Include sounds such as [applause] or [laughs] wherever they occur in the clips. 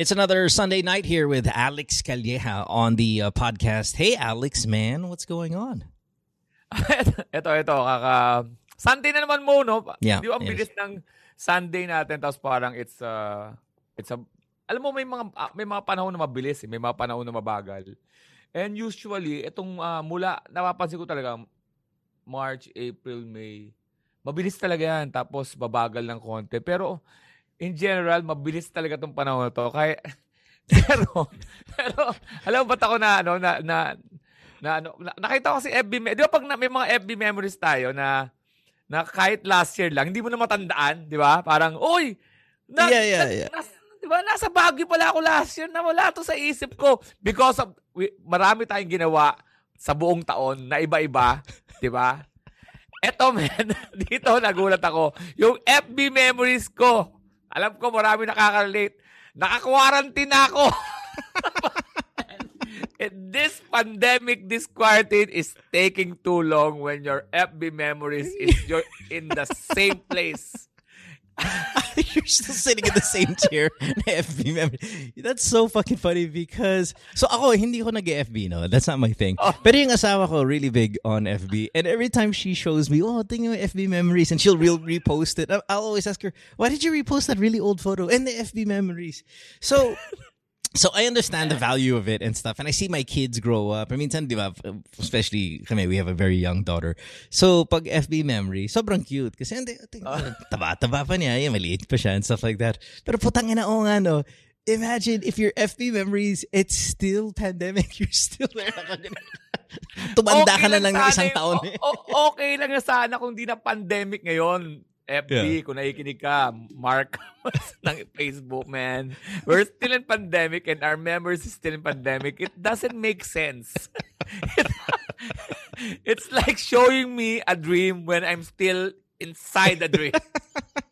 It's another Sunday night here with Alex Calleja on the uh, podcast. Hey, Alex, man, what's going on? [laughs] ito, ito, kaka... Sunday na naman mo, no? Yeah, Di ba ang yes. bilis ng Sunday natin, tapos parang it's uh, it's a... Alam mo, may mga ah, may mga panahon na mabilis, eh. may mga panahon na mabagal. And usually, itong ah, mula, napapansin ko talaga, March, April, May, mabilis talaga yan. Tapos, babagal ng konti. Pero, in general, mabilis talaga itong panahon na to. Kaya, [laughs] pero, pero, alam ba't ako na, ano, na, na, na, ano, na, nakita ko si FB, di ba pag na, may mga FB memories tayo na, na kahit last year lang, hindi mo na matandaan, di ba? Parang, uy, na, Yeah, yeah, na- yeah. nas- di ba, nasa Baguio pala ako last year na wala to sa isip ko. Because of, we, marami tayong ginawa sa buong taon na iba-iba, di ba? Eto, man, [laughs] dito nagulat ako. Yung FB memories ko, alam ko marami nakaka-relate. Naka-quarantine na ako. [laughs] And this pandemic, this quarantine is taking too long when your FB memories is [laughs] you're in the same place. [laughs] You're still sitting in the same chair na FB member. That's so fucking funny because so ako hindi ko nag-FB no. That's not my thing. Oh. Pero yung asawa ko really big on FB and every time she shows me, oh, tingnan mo FB memories and she'll real repost it. I'll always ask her, "Why did you repost that really old photo and the FB memories?" So [laughs] so I understand the value of it and stuff. And I see my kids grow up. I mean, di ba, especially kami, we have a very young daughter. So, pag FB memory, sobrang cute. Kasi, hindi, ting- [laughs] taba-taba pa niya, eh, maliit pa siya and stuff like that. Pero putang ina, oo nga, no. Imagine if your FB memories, it's still pandemic. [laughs] You're still there. [laughs] Tumanda ka na lang ng isang yung- taon. eh. o- okay lang na sana kung di na pandemic ngayon. FB, kung nakikinig ka, Mark [laughs] ng Facebook, man. We're still in pandemic and our members is still in pandemic. It doesn't make sense. [laughs] it's like showing me a dream when I'm still inside the dream. [laughs]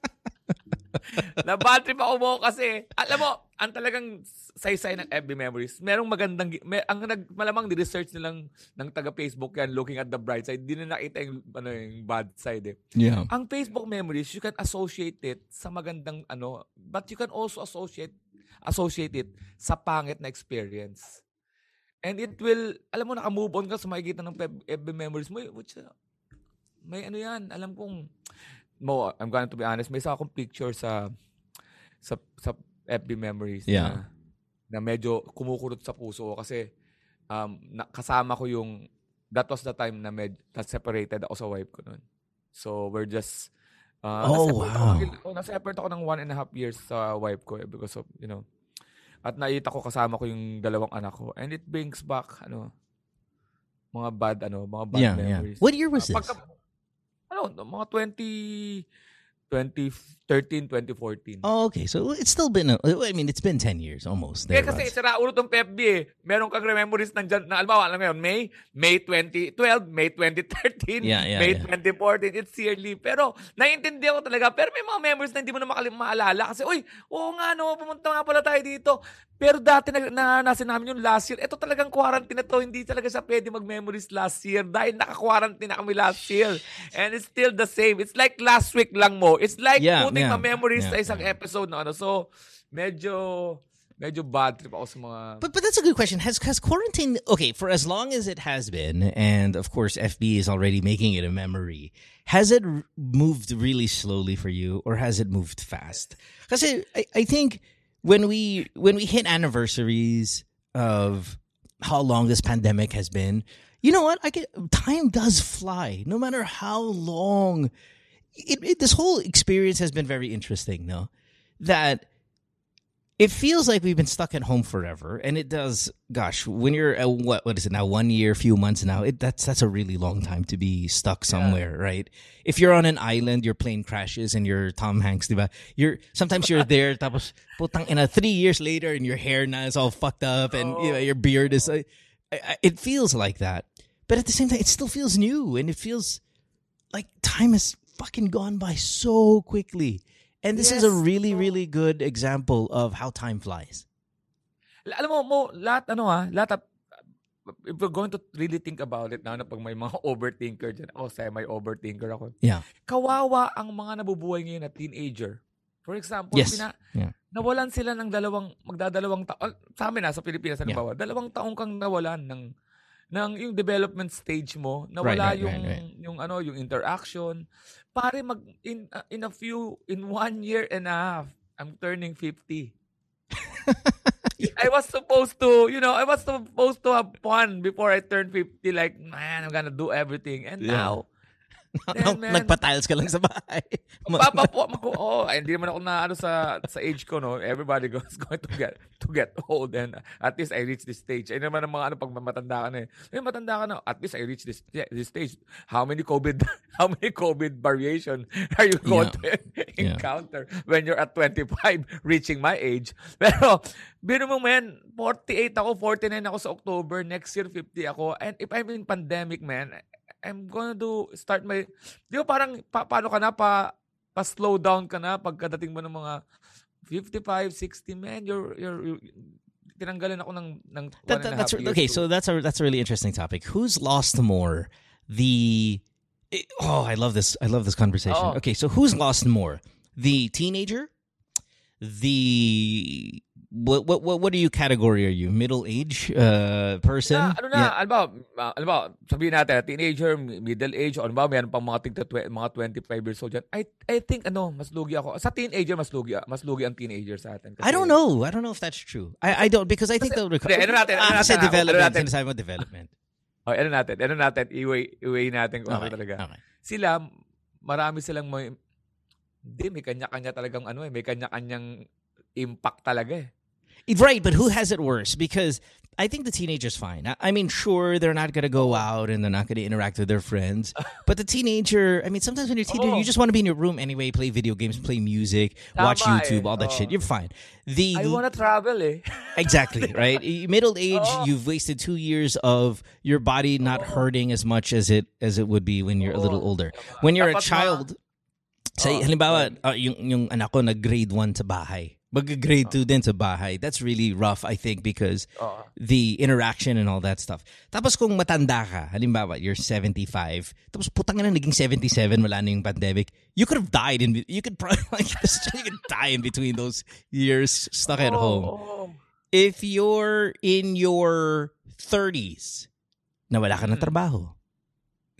na bad trip ako mo kasi, alam mo, ang talagang saysay ng FB memories, merong magandang, may, ang nag, malamang di-research nilang ng taga-Facebook yan, looking at the bright side, di na nakita yung, ano, yung bad side eh. Yeah. Ang Facebook memories, you can associate it sa magandang ano, but you can also associate associate it sa pangit na experience. And it will, alam mo, naka-move on ka sa makikita ng FB memories mo, which, uh, may ano yan, alam kong, mo, I'm going to be honest, may isa akong picture sa, sa, sa FB memories Yeah. na, na medyo kumukurot sa puso ko kasi um, na, kasama ko yung, that was the time na, med, na separated ako sa wife ko noon. So, we're just, uh, Oh, wow. Ako, oh, ako ng one and a half years sa wife ko eh, because of, you know, at nakita ko kasama ko yung dalawang anak ko. And it brings back, ano, mga bad, ano, mga bad Yeah, yeah. memories. What year was Ah, this? pagka- ano, mga 20, 2013, 2014. Oh, okay. So it's still been, a, I mean, it's been 10 years almost. Kaya kasi thereabouts. sira ulo tong FB eh. Meron kang memories nandyan, na alam mo, alam mo yun, May, May 2012, May 2013, Yeah, yeah, May yeah. 2014, it's yearly. Pero, naiintindihan ko talaga, pero may mga memories na hindi mo na makali- maalala kasi, uy, oo nga no, pumunta nga pala tayo dito. Pero dati na, naranasan namin yung last year. Ito talagang quarantine na to, hindi talaga siya pwede mag-memories last year dahil naka-quarantine na kami last year. And it's still the same. It's like last week lang mo. It's like Yeah, putting yeah, a memories yeah, sa isang yeah. episode na ano. So, medyo medyo bad trip ako sa mga But but that's a good question. Has has quarantine okay for as long as it has been, and of course FB is already making it a memory. Has it moved really slowly for you, or has it moved fast? Because I, I think when we when we hit anniversaries of how long this pandemic has been, you know what? I get time does fly, no matter how long. It, it this whole experience has been very interesting. though, that it feels like we've been stuck at home forever and it does gosh when you're uh, what what is it now one year few months now it that's that's a really long time to be stuck somewhere right? If you're on an island your plane crashes and you're Tom Hanks diba you're sometimes you're [laughs] there tapos putang ina 3 years later and your hair now is all fucked up and you know, your beard is uh, it feels like that. But at the same time it still feels new and it feels like time has fucking gone by so quickly and this is a really really good example of how time flies Alam mo, mo lahat ano ha, lahat ah, if we're going to really think about it now na pag may mga [laughs] overthinker dyan, ako semi-overthinker ako. yeah Kawawa ang mga nabubuhay ngayon na teenager. For example, Yes. pina, Yeah. nawalan sila ng dalawang, magdadalawang taon. Oh, sa amin, ah, nasa Pilipinas, Yeah. halimbawa, dalawang taong kang nawalan ng ng yung development stage mo, nawala right, yung right, right. yung ano, yung interaction. Pare mag in uh, in a few in one year and a half, I'm turning 50. [laughs] I was supposed to, you know, I was supposed to have fun before I turned 50 like, man, I'm gonna do everything. And Yeah. now, Then, man. Nagpa-tiles ka lang sa bahay. [laughs] Papapo ako. Oh, ay, hindi naman ako na ano sa sa age ko no. Everybody [laughs] goes going to get to get old and at least I reach this stage. Ay naman ang mga ano pag matanda ka na eh. Eh matanda ka na. At least I reach this this stage. How many COVID [laughs] how many COVID variation are you going to Yeah. encounter when you're at 25 reaching my age? Pero biro mo man, 48 ako, 49 ako sa October, next year 50 ako. And if I'm in pandemic, man, I'm gonna do start my Di ba parang pa, paano ka na pa pa slow down ka na pagkadating mo ng mga 55, 60 man, you're you're, you're tinanggalan ako ng ng That, that, that's okay. to- So that's a that's a really interesting topic. Who's lost more? The it- oh, I love this. I love this conversation. Oh. Okay, so who's lost more? The teenager, the what what what, what do you category are you? Middle age uh person? na, ano na, Yeah. ano ba, ah, ano ba, sabihin natin, teenager, middle age, ano ba, mayroon pang mga tigta, mga 25 years old dyan. I, I think, ano, mas lugi ako. Sa teenager, mas lugi, mas lugi ang teenager sa atin. I don't know. I don't know if that's true. I, I don't because I think the reco- Hindi, ano natin, ano Ah, natin, ah, development. ano natin. Sinasabi mo development. [laughs] Oh, ano natin, ano natin, iway, iway natin kung ano talaga. okay. Sila, marami silang may, hindi, may kanya-kanya talagang ano eh, may kanya-kanyang impact talaga eh. Right, but who has it worse? Because I think the teenager's fine. I, mean, sure, they're not going to go out and they're not going to interact with their friends. [laughs] But the teenager, I mean, sometimes when you're a teenager, Oo. you just want to be in your room anyway, play video games, play music, watch Tama YouTube, eh. all that Oo. shit. You're fine. The I wanna travel eh. [laughs] exactly right. Middle age, Oo. you've wasted two years of your body not hurting as much as it as it would be when you're a little older. When you're a Dapat child, say halimbawa, uh, yung yung anak ko nag grade 1 sa bahay. Mag-grade 2 din sa bahay. That's really rough, I think, because Oo. the interaction and all that stuff. Tapos kung matanda ka, halimbawa, you're 75, tapos putang na naging 77, wala na yung pandemic, you could have died in, you could probably, [laughs] like, you could die in between those years stuck at home. oo. If you're in your 30s, nawala ka ng Mm. trabaho.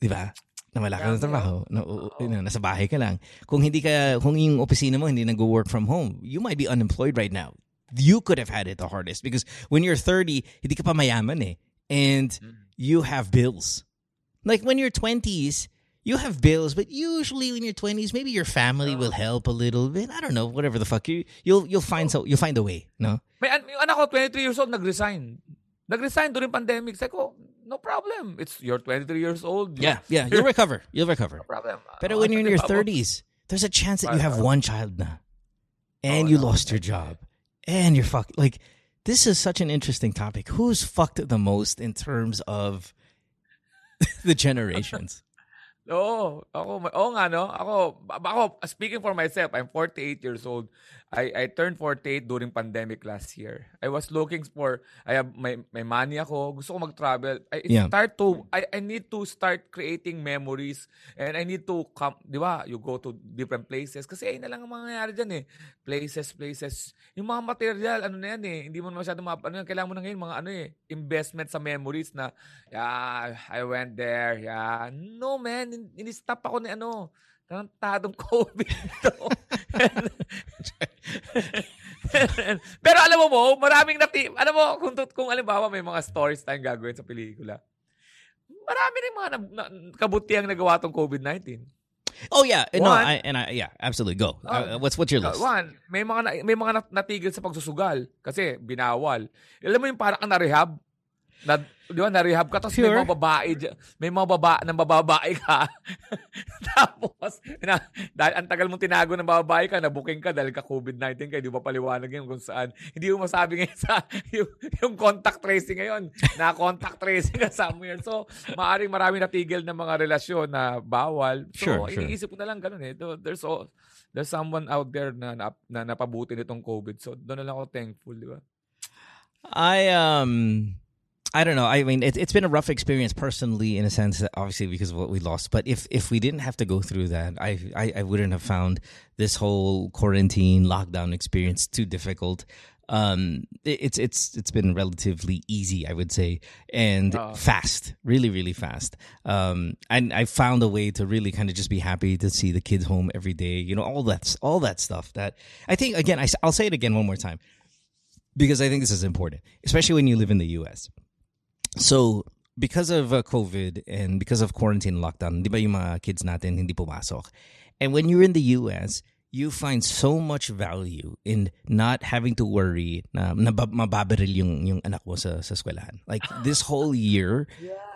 Di ba? Nawala ka ng trabaho. Na, na, nasa bahay ka lang. Kung hindi ka, kung yung opisina mo hindi nag-work from home, you might be unemployed right now. You could have had it the hardest because when you're 30, hindi ka pa mayaman eh. And you have bills. Like when you're 20s, you have bills, but usually when you're 20s, maybe your family will help a little bit. I don't know, whatever the fuck. You, you'll, you'll find so, you'll find a way, no? May an- yung anak ko, 23 years old, nag-resign. Nag-resign during pandemic. Sabi ko, no problem. It's you're 23 years old. Yeah, yeah, you'll [laughs] recover. You'll recover. No problem. But when you're in your 30s, there's a chance that you have one child na. Oh, and Oh, you no. lost your job. And you're fucked. Like, this is such an interesting topic. Who's fucked the most in terms of [laughs] the generations? [laughs] Oo, ako, oo nga, no? Ako, ako, speaking for myself, I'm 48 years old. I, I turned 48 during pandemic last year. I was looking for, I have, may, may money ako, gusto ko mag-travel. I Yeah. start to, I, I need to start creating memories and I need to come, di ba, you go to different places. Kasi ayun na lang ang mangyayari dyan eh. Places, places. Yung mga material, ano na yan eh, hindi mo masyado map, ano kailangan mo na ngayon, mga ano eh, investment sa memories na, yeah, I went there, yeah. No man, in- in-stop ako ni ano, tarantadong COVID to. [laughs] Pero alam mo mo, maraming nati, alam mo, kung, kung alimbawa may mga stories tayong gagawin sa pelikula, marami rin mga na, na, kabutiang nagawa tong COVID-19. Oh yeah, no, One- I, and I yeah, absolutely. Go. Oh. Uh, what's what's your Uh, list? One, may mga na- may mga nat- natigil sa pagsusugal kasi binawal. Alam mo yung parang na-rehab? Na, di ba, na-rehab ka, tapos may Sure. mga babae, may mga baba, nang bababae ka. [laughs] tapos, na, dahil ang tagal mong tinago ng bababae ka, nabuking ka dahil ka COVID-19 ka, di ba paliwanag yun kung saan. Hindi mo masabi ngayon sa, [laughs] yung, yung contact tracing ngayon, na contact tracing ka somewhere. So, maaring marami natigil ng mga relasyon na bawal. So, Sure, sure. iniisip ko na lang ganun eh. There's, all, there's someone out there na, na, na napabuti nitong COVID. So, doon na lang ako thankful, di ba? I um I don't know. I mean, it, it's been a rough experience personally, in a sense, obviously because of what we lost. But if if we didn't have to go through that, I, I I wouldn't have found this whole quarantine lockdown experience too difficult. Um, it, it's it's it's been relatively easy, I would say, and Uh. fast, really, really fast. Um, and I found a way to really kind of just be happy to see the kids home every day. You know, all that's all that stuff. That I think again, I, will say it again one more time because I think this is important, especially when you live in the U.S. So, because of uh, COVID and because of quarantine lockdown, di ba yung mga kids natin hindi pumasok? And when you're in the US, you find so much value in not having to worry na, na ba- mababaril yung, yung anak mo sa, sa eskwelahan. Like, [laughs] this whole year,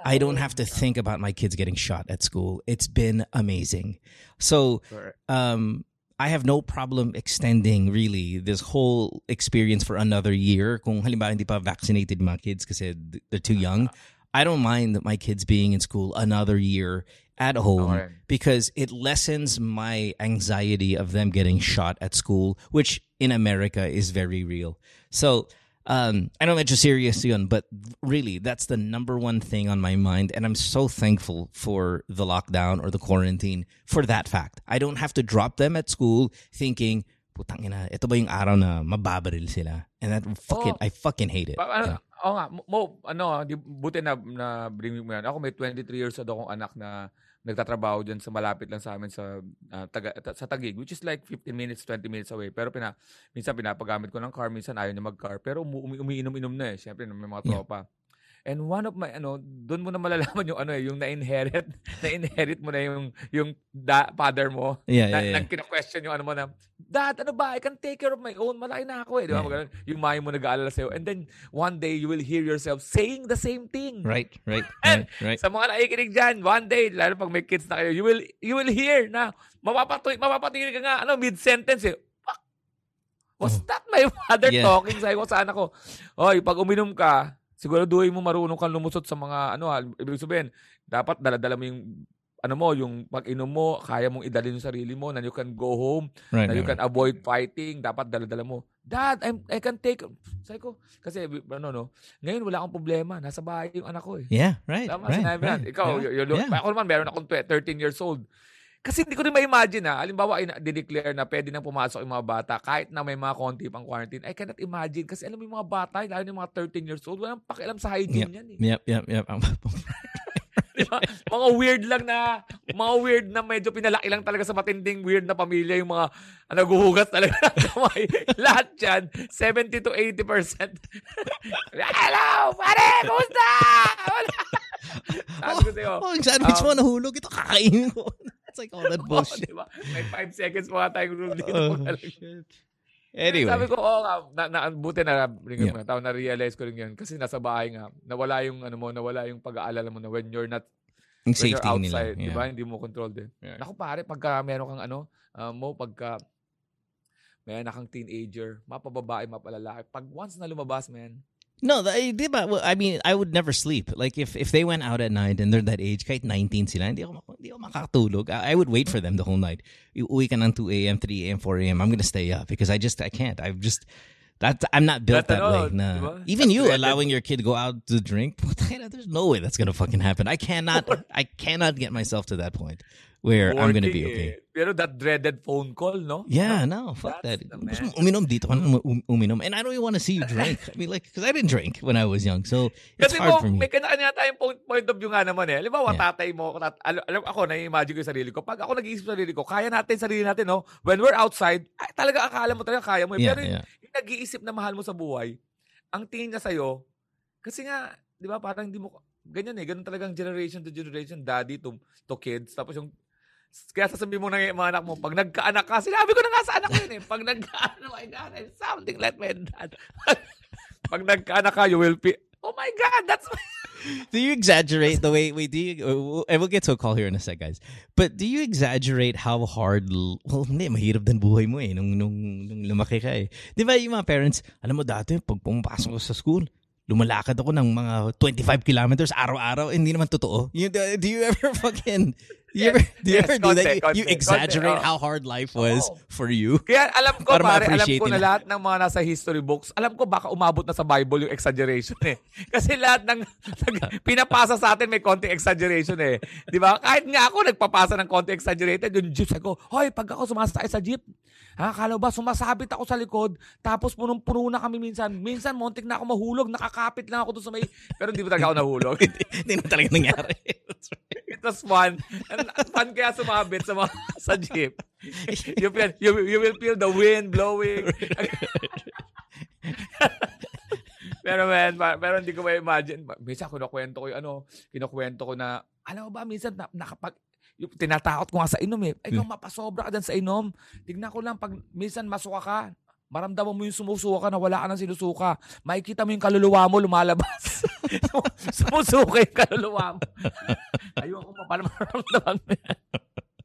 I don't have to think about my kids getting shot at school. It's been amazing. So, um, I have no problem extending really this whole experience for another year. Kung halimbawa hindi pa vaccinated mga kids kasi they're too young, ah. I don't mind my kids being in school another year at home Okay. because it lessens my anxiety of them getting shot at school, which in America is very real. So um, I know medyo serious yun, but really that's the number one thing on my mind, and I'm so thankful for the lockdown or the quarantine for that fact. I don't have to drop them at school thinking, putang ina, ito ba yung araw na mababaril sila? And that fucking, Oh. I fucking hate it. Ano, Yeah. Oo nga, mo, ano, di, buti na, na bring mo yan. Ako may 23 years old akong anak na nagtatrabaho dyan sa malapit lang sa amin sa ah, taga, ta- sa Tagig, which is like 15 minutes, 20 minutes away. Pero pina, minsan pinapagamit ko ng car, minsan ayaw niya mag-car. Pero umi, umi, umiinom-inom na eh. Siyempre, may mga Yeah. And one of my, ano, doon mo na malalaman yung ano eh, yung na-inherit, [laughs] na-inherit mo na yung, yung da, father mo. Yeah, na, yeah, yeah. nang kina-question yung ano mo na, Dad, ano ba? I can take care of my own. Malaki na ako eh. Di ba? Yeah. Yung mami mo nag-aalala sa'yo. And then, one day, you will hear yourself saying the same thing. Right, right, [laughs] And right, right. Sa mga nakikinig dyan, one day, lalo pag may kids na kayo, you will you will hear na mapapatuloy, mapapatingin ka nga, ano, mid-sentence eh. Was Oh. that my [laughs] father Yeah. talking? Sabi ko sa anak ko, Oy, pag uminom ka, siguraduhin mo marunong kang lumusot sa mga, ano ha, ibig sabihin, dapat dala-dala mo yung, ano mo, yung pag inom mo, kaya mong idalhin yung sarili mo, na you can go home, right, na you right, can avoid fighting, dapat dala-dala mo. Dad, I'm, I can take, sabi ko, kasi, ano, no, ngayon wala akong problema, nasa bahay yung anak ko eh. Yeah, right, Tama, right, sinabi right. yan. Ikaw, yeah. you, you look, yeah. ako naman, meron akong twe- 13 years old. Kasi hindi ko rin ma-imagine ha. Halimbawa, ay declare na pwede nang pumasok yung mga bata kahit na may mga konti pang quarantine. I cannot imagine. Kasi alam mo yung mga bata, lalo yung mga 13 years old, walang pakialam sa hygiene yan eh. Yep, yep, yep. [laughs] Di ba? Mga weird lang na, mga weird na medyo pinalaki lang talaga sa matinding weird na pamilya yung mga ah, naguhugas talaga ng kamay. [laughs] Lahat yan, 70 to 80%. [laughs] Hello, pare! Kumusta? Sabi ko sa'yo, oh, yung sandwich mo um, nahulog, ito kakainin ko. It's like all that [laughs] oh, bullshit. di ba? May 5 seconds pa tayong [laughs] rule dito. Oh, shit. Sabi Anyway, ko, oo nga, na, na, buti na, rin Yeah. yeah. tao, na-realize ko rin yun. Kasi nasa bahay nga, nawala yung, ano mo, nawala yung pag-aalala mo na when you're not yung when you're nila. outside, di Yeah. ba? Hindi mo control din. Yeah. Naku pare, pagka meron kang ano, uh, mo, pagka may anak kang teenager, mapababae, mapalalaki. Pag once na lumabas, man, No, I, eh, di ba? Well, I mean, I would never sleep. Like, if if they went out at night and they're that age, kahit 19 sila, hindi ako, hindi ako makakatulog. I, I would wait for them the whole night. Uwi ka ng 2 a.m., 3 a.m., 4 a.m., I'm gonna stay up because I just, I can't. I'm just, that, I'm not built That that way. di Na, ba? even you allowing your kid to go out to drink, there's no way that's gonna fucking happen. I cannot, [laughs] I cannot get myself to that point where I'm gonna be okay. Pero that dreaded phone call, no? Yeah, no, fuck That's that. Gusto mo uminom dito ka um- uminom. And I don't even want to see you drink. I mean, like, because I didn't drink when I was young. So, it's Kasi hard mo, for me. may kanya-kanya tayong point, point of view nga naman eh. Halimbawa, Yeah. tatay mo, tat, alam, alam, ako, nai-imagine ko yung sarili ko. Pag ako nag-iisip sa sarili ko, kaya natin sarili natin, no? When we're outside, ay, talaga akala mo talaga kaya mo. eh. Yeah, Pero yeah. yung nag-iisip na mahal mo sa buhay, ang tingin niya sa'yo, kasi nga, di ba, parang hindi mo, ganyan eh, ganun talagang generation to generation, daddy to, to kids. Tapos yung, kaya sasabihin mo ng mga anak mo, pag nagkaanak ka, sinabi ko na nga sa anak ko yun eh, pag nagkaanak, oh my God, I'm something like my dad. [laughs] pag nagkaanak ka, you will be, oh my God, that's my, [laughs] Do you exaggerate the way? Wait, do you? And we'll get to a call here in a sec, guys. But do you exaggerate how hard? Well, hindi, mahirap din buhay mo eh nung, nung, nung lumaki ka eh. Di ba yung mga parents, alam mo dati, pag pumapasok ko sa school, lumalakad ako ng mga 25 kilometers araw-araw. Hindi naman totoo. You, do you ever [laughs] fucking You ever, do you Yes, ever do that? konti, You, konti, you konti, exaggerate oo. how hard life was Oo. for you. Kaya alam ko, Para pare, alam ko na lahat ng mga nasa history books, alam ko baka umabot na sa Bible yung exaggeration eh. [laughs] Kasi lahat ng pinapasa sa atin may konti exaggeration eh. Di ba? Kahit nga ako nagpapasa ng konti exaggerated, yung jeep, ko, hoy, pag ako sumasakay sa jeep, ha, kala mo ba, sumasabit ako sa likod, tapos punong-puno na kami minsan. Minsan, montik na ako mahulog, nakakapit lang ako doon sa may, pero hindi ba talaga ako nahulog? [laughs] Hindi na talaga nangyari. [laughs] It was fun. And fun kaya sumabit sa mga [laughs] sa jeep. You feel you, you will feel the wind blowing. [laughs] pero man, pero hindi ko ma-imagine. Minsan kinukwento ko yung ano, kinukwento ko na, alam mo ba, minsan na, nakapag, yung, tinatakot ko nga sa inom eh. Ay, kung mapasobra ka dyan sa inom, tignan ko lang, pag minsan masuka ka, maramdaman mo yung sumusuka ka na wala ka nang sinusuka. Makikita mo yung kaluluwa mo lumalabas. [laughs] sumusuka yung kaluluwa mo. [laughs] Ayoko pa maramdaman mo.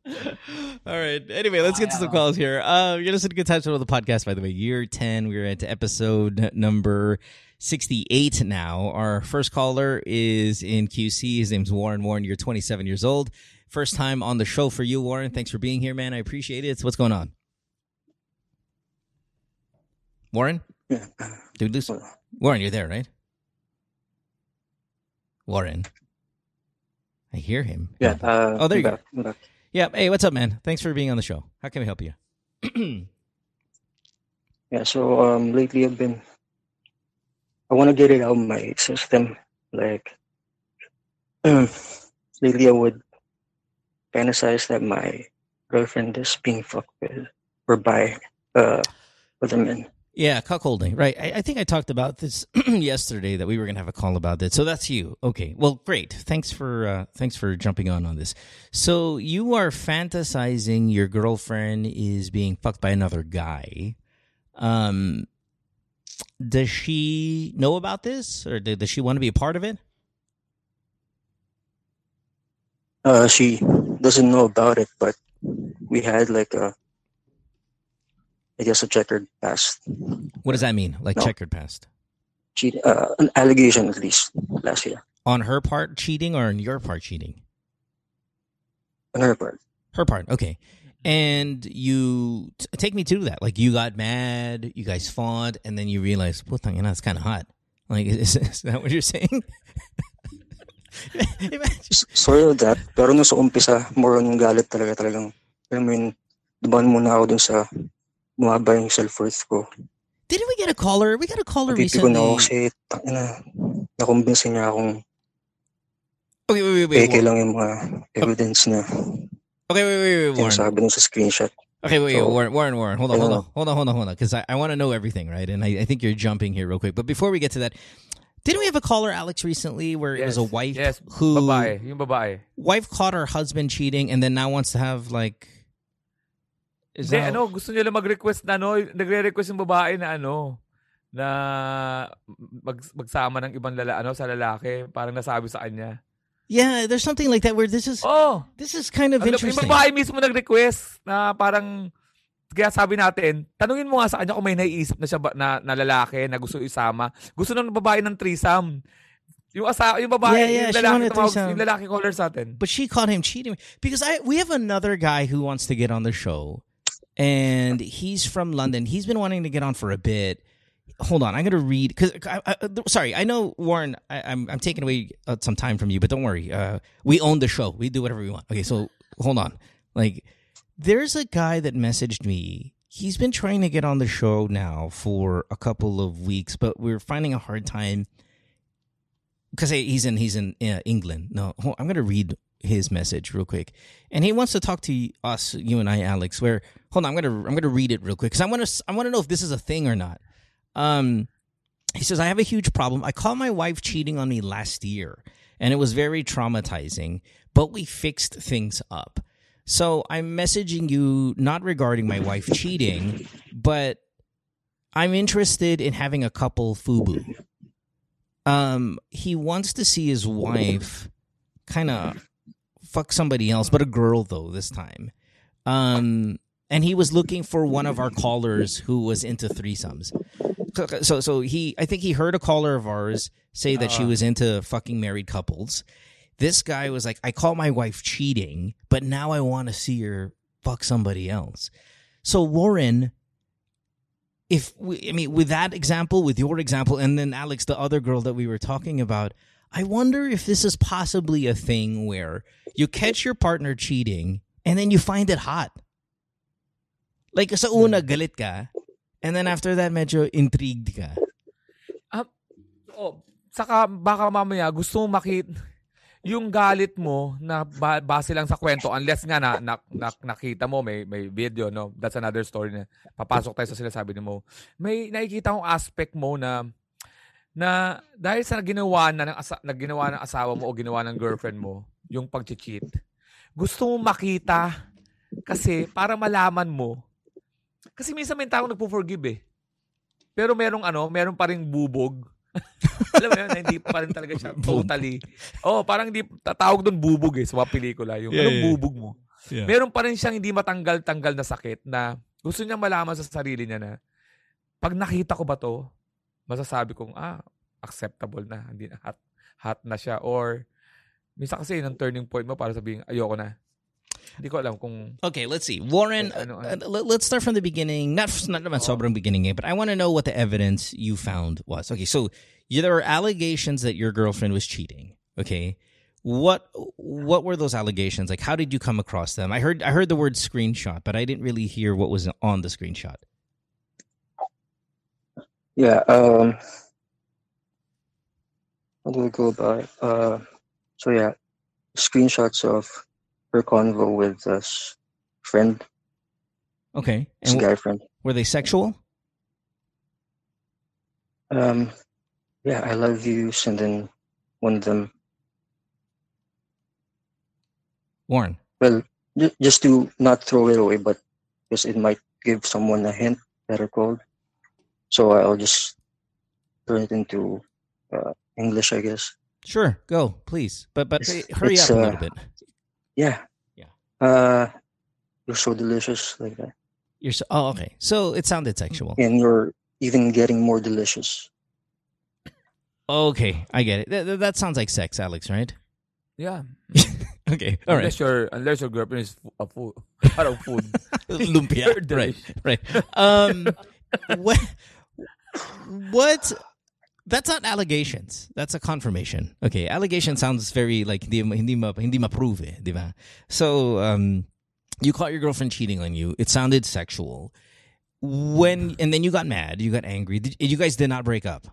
[laughs] All right. Anyway, let's get to some calls here. Uh, you're listening to Good Times of the podcast, by the way. Year 10. We're at episode number 68 now. Our first caller is in QC. His name's Warren. Warren, you're 27 years old. First time on the show for you, Warren. Thanks for being here, man. I appreciate it. What's going on? Warren? Yeah. Dude, this, Warren, you're there, right? Warren. I hear him. Yeah. Uh, Oh, there you go. back. Yeah. Hey, what's up, man? Thanks for being on the show. How can we help you? [clears throat] Yeah. So um, lately I've been. I want to get it out of my system. Like, [clears throat] lately I would fantasize that my girlfriend is being fucked with or by uh other men. Yeah, cuckolding. Right. I, I think I talked about this [clears throat] yesterday that we were gonna have a call about that. So that's you. Okay. Well, great. Thanks for uh, thanks for jumping on on this. So you are fantasizing your girlfriend is being fucked by another guy. Um, does she know about this, or does she want to be a part of it? Uh, she doesn't know about it, but we had like a, I guess a checkered past. What does that mean? Like No. checkered past Cheat, uh, an allegation at least last year on her part cheating or on your part cheating? on her part. Her part, okay. And you t- take me to that. Like you got mad, you guys fought, and then you realized, "Putang ina, it's kind of hot." Like, [laughs] is, is that what you're saying? [laughs] Imagine- S- Sort of that. Pero nung sa umpisa, more on yung galit talaga talagang, mo yun, dumaan muna ako dun sa bumaba yung self-worth ko. Didn't we get a caller? We got a caller Napipigo na ako recently. Oh, kasi, tangina, nakumbinsin niya akong Okay, wait, wait, wait. peke lang yung mga evidence na Okay, wait, wait, wait, Warren. sinasabi dun sa screenshot. Okay, wait, So, Warren, Warren, Warren. Hold on, I hold on, hold on, hold on, hold on. Because I, I want to know everything, right? And I, I think you're jumping here real quick. But before we get to that, didn't we have a caller, Alex, recently where it was a wife Yes, who babae. Yung babae. wife caught her husband cheating and then now wants to have like is Hindi, ano, gusto nila mag-request na ano, nagre-request yung babae na ano, na mag, magsama ng ibang lala, ano, sa lalaki. Parang nasabi sa kanya. yeah there's something like that where this is Oh! this is kind of yung interesting babae mismo nag-request na parang kaya sabi natin, tanungin mo nga sa kanya kung may naiisip na siya ba, na, na lalaki na gusto isama. Gusto ng babae ng threesome. Yung asa, yung babae, Yeah, yeah, yung lalaki, tumawag- yung lalaki caller sa atin. but she caught him cheating because I we have another guy who wants to get on the show and he's from London. He's been wanting to get on for a bit. Hold on. I'm gonna read because I, sorry. I know Warren I, I'm I'm taking away uh, some time from you but don't worry. Uh, we own the show. We do whatever we want. Okay so hold on. Like there's a guy that messaged me. He's been trying to get on the show now for a couple of weeks, but we're finding a hard time. Because he's in he's in uh, England. No, hold- I'm gonna read his message real quick, and he wants to talk to us, you and I, Alex. Where hold on, I'm gonna I'm gonna read it real quick because I want to I want to know if this is a thing or not. Um, he says I have a huge problem. I caught my wife cheating on me last year, and it was very traumatizing. But we fixed things up. So I'm messaging you not regarding my wife cheating, but I'm interested in having a couple fubu. Um, he wants to see his wife kind of fuck somebody else, but a girl though this time. Um, and he was looking for one of our callers who was into threesomes. So, so he, I think he heard a caller of ours say that she Uh. was into fucking married couples. This guy was like, I call my wife cheating, but now I want to see her fuck somebody else. So Warren, if we, I mean, with that example, with your example, and then Alex, the other girl that we were talking about, I wonder if this is possibly a thing where you catch your partner cheating and then you find it hot. Like sa una galit ka, and then after that medyo intrigued ka. Oh, saka baka mamaya gusto mo makita yung galit mo na ba- base lang sa kwento unless nga na, na, na nakita mo may may video no? That's another story na papasok tayo sa sinasabi ni mo. May nakikita akong aspect mo na na dahil sa ginawa na ng asa, na ginawa ng asawa mo o ginawa ng girlfriend mo yung pag-cheat gusto mo makita kasi para malaman mo kasi minsan may tao nagpo-forgive eh pero merong ano meron pa ring bubog [laughs] alam mo yun, hindi pa rin talaga siya [laughs] totally. Oh, parang hindi tatawag doon bubog eh sa mga pelikula. Yung Yeah, anong yeah. bubog mo. Yeah. Meron pa rin siyang hindi matanggal-tanggal na sakit na gusto niya malaman sa sarili niya na pag nakita ko ba to, masasabi kong ah, acceptable na. Hindi na hot, hot na siya. Or, minsan kasi ang turning point mo para sabihin, ayoko na. Hindi ko alam kung Okay, let's see. Warren, Eh, ano, uh, uh, let- let's start from the beginning. Not not naman sobrang beginning eh, but I want to know what the evidence you found was. Okay, so you, there were allegations that your girlfriend was cheating. Okay, what what were those allegations? Like, how did you come across them? I heard I heard the word screenshot, but I didn't really hear what was on the screenshot. Yeah. Um. How do we go about it? Uh. So yeah, screenshots of her convo with this friend, Okay, this and guy friend. were they sexual? Um. Yeah, I love you, and then one of them. Warren, Well, ju- just to not throw it away, but because it might give someone a hint that are cold. So I'll just turn it into uh, English, I guess. sure, go please, but but It's- hurry up a uh, little bit. Yeah. Yeah. Uh, you're so delicious like that, You're so, oh okay, so it sounded sexual. and you're even getting more delicious. Okay, I get it. That, that- that sounds like sex, Alex, right? yeah. [laughs] Okay, all right. Unless your unless your girlfriend is a food, parang [laughs] food. lumpia. [laughs] Right, right. Um, what? What? That's not allegations. That's a confirmation. Okay, allegation sounds very like hindi hindi ma hindi ma-prove, eh, di ba? So, um, you caught your girlfriend cheating on you. It sounded sexual. When and then you got mad. You got angry. Did, you guys did not break up.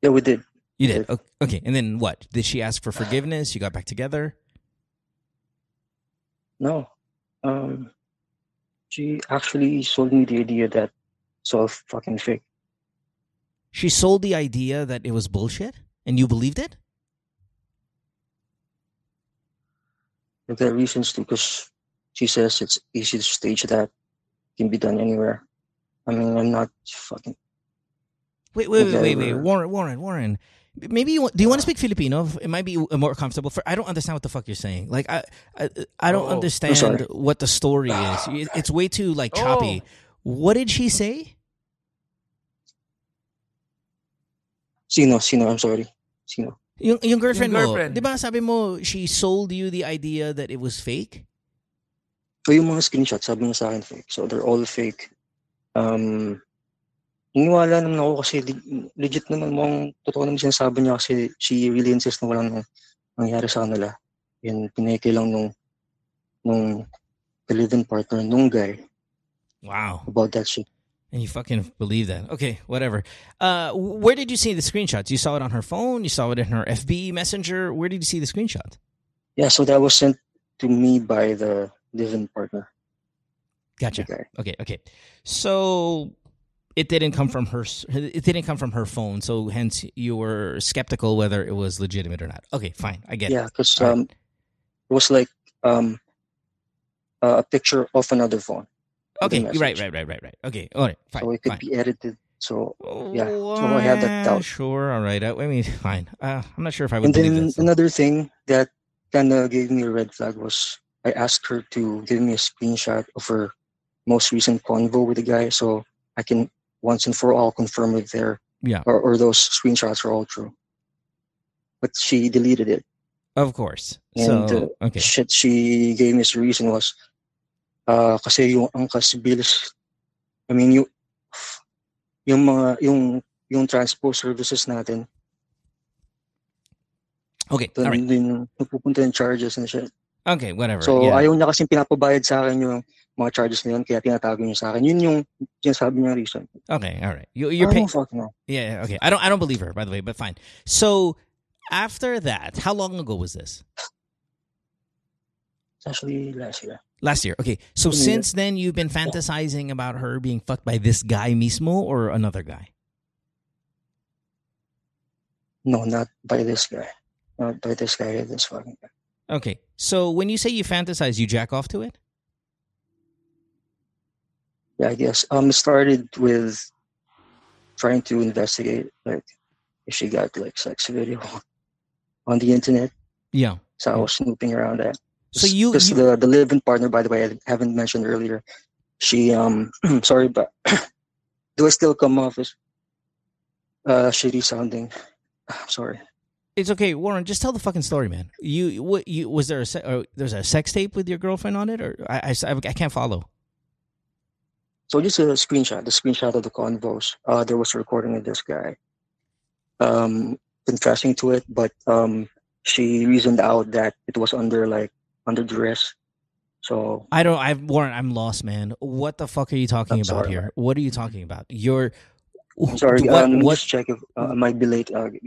Yeah, we did. You did. O- Okay, and then what? Did she ask for forgiveness? You got back together. No. Um, she actually sold me the idea that it's all fucking fake. She sold the idea that it was bullshit, and you believed it. Like there are reasons to, because she says it's easy to stage that can be done anywhere. I mean, I'm not fucking. Wait, wait, wait, wait, wait, Warren, Warren, Warren. Maybe you want, do you want to speak Filipino? It might be more comfortable for. I don't understand what the fuck you're saying. Like I, I, I don't Oh, oh. understand what the story is. [sighs] It's way too like choppy. Oh. What did she say? Sino, sino, I'm sorry. Sino. Yung, yung girlfriend, Yung girlfriend. mo, di ba sabi mo, she sold you the idea that it was fake? So yung mga screenshots, sabi niya sa akin fake. So they're all fake. Um, Iniwala naman ako kasi le- legit naman mukhang totoo naman sinasabi niya kasi she really insists na walang nang- nangyari sa kanila. Yan, pineke lang nung, nung the live-in partner nung guy Wow. about that shit. And you fucking believe that. Okay, whatever. Uh, where did you see the screenshots? You saw it on her phone? You saw it in her FB messenger? Where did you see the screenshot? Yeah, so that was sent to me by the live-in partner. Gotcha. Okay. Okay, okay. So it didn't come from her. It didn't come from her phone. So hence you were skeptical whether it was legitimate or not. Okay, fine. I get Yeah, it. Yeah because All right. um, it was like um, uh, a picture of another phone. Okay, right, right, right, right, right. Okay, all right, fine. so it could fine. be edited. So yeah, Oh, so I have that doubt. Sure, all right. I, I mean, [laughs] fine. Uh, I'm not sure if I would and then this. another thing that kind of gave me a red flag was I asked her to give me a screenshot of her most recent convo with the guy, so I can once and for all confirm if they're Yeah. or, or those screenshots are all true. but she deleted it. Of course. And, so okay. Shit she gave me as a reason was uh kasi yung angkas bills I mean yung yung mga yung yung transport services natin Okay. All doon right. din napupunta yung charges and shit. Okay. Whatever. So yeah. ayaw niya kasi pinapabayad sa akin yung mga charges na yun kaya tinatago niya sa akin. Yun yung sinasabi niya reason. okay. All right. You, you're paying. know. Yeah. Okay. I don't. I don't believe her. By the way, but fine. So after that, how long ago was this? It's actually last year. Last year. Okay. So Yeah. since then, you've been fantasizing about her being fucked by this guy mismo or another guy. No, not by this guy. Not by this guy, this fucking guy. Okay. So when you say you fantasize, you jack off to it. Yeah, I guess. Um, it started with trying to investigate, like, if she got like sex video [laughs] on the internet. Yeah. So I was snooping around that. So you- because you- the the live-in partner, by the way, I haven't mentioned earlier. She um, [clears throat] sorry, but [clears throat] do I still come off as uh shitty sounding? [sighs] Sorry. It's okay, Warren. Just tell the fucking story, man. You what? You was there a se- or there's a sex tape with your girlfriend on it, or I, I, I can't follow. So just a screenshot, the screenshot of the convos. Uh, there was a recording of this guy um, confessing to it, but um, she reasoned out that it was under like under duress. So I don't. I've Warren. I'm lost, man. What the fuck are you talking I'm about sorry, here? What are you talking about? You're. I'm sorry. What? um, what just check if uh, I might be late. Uh, give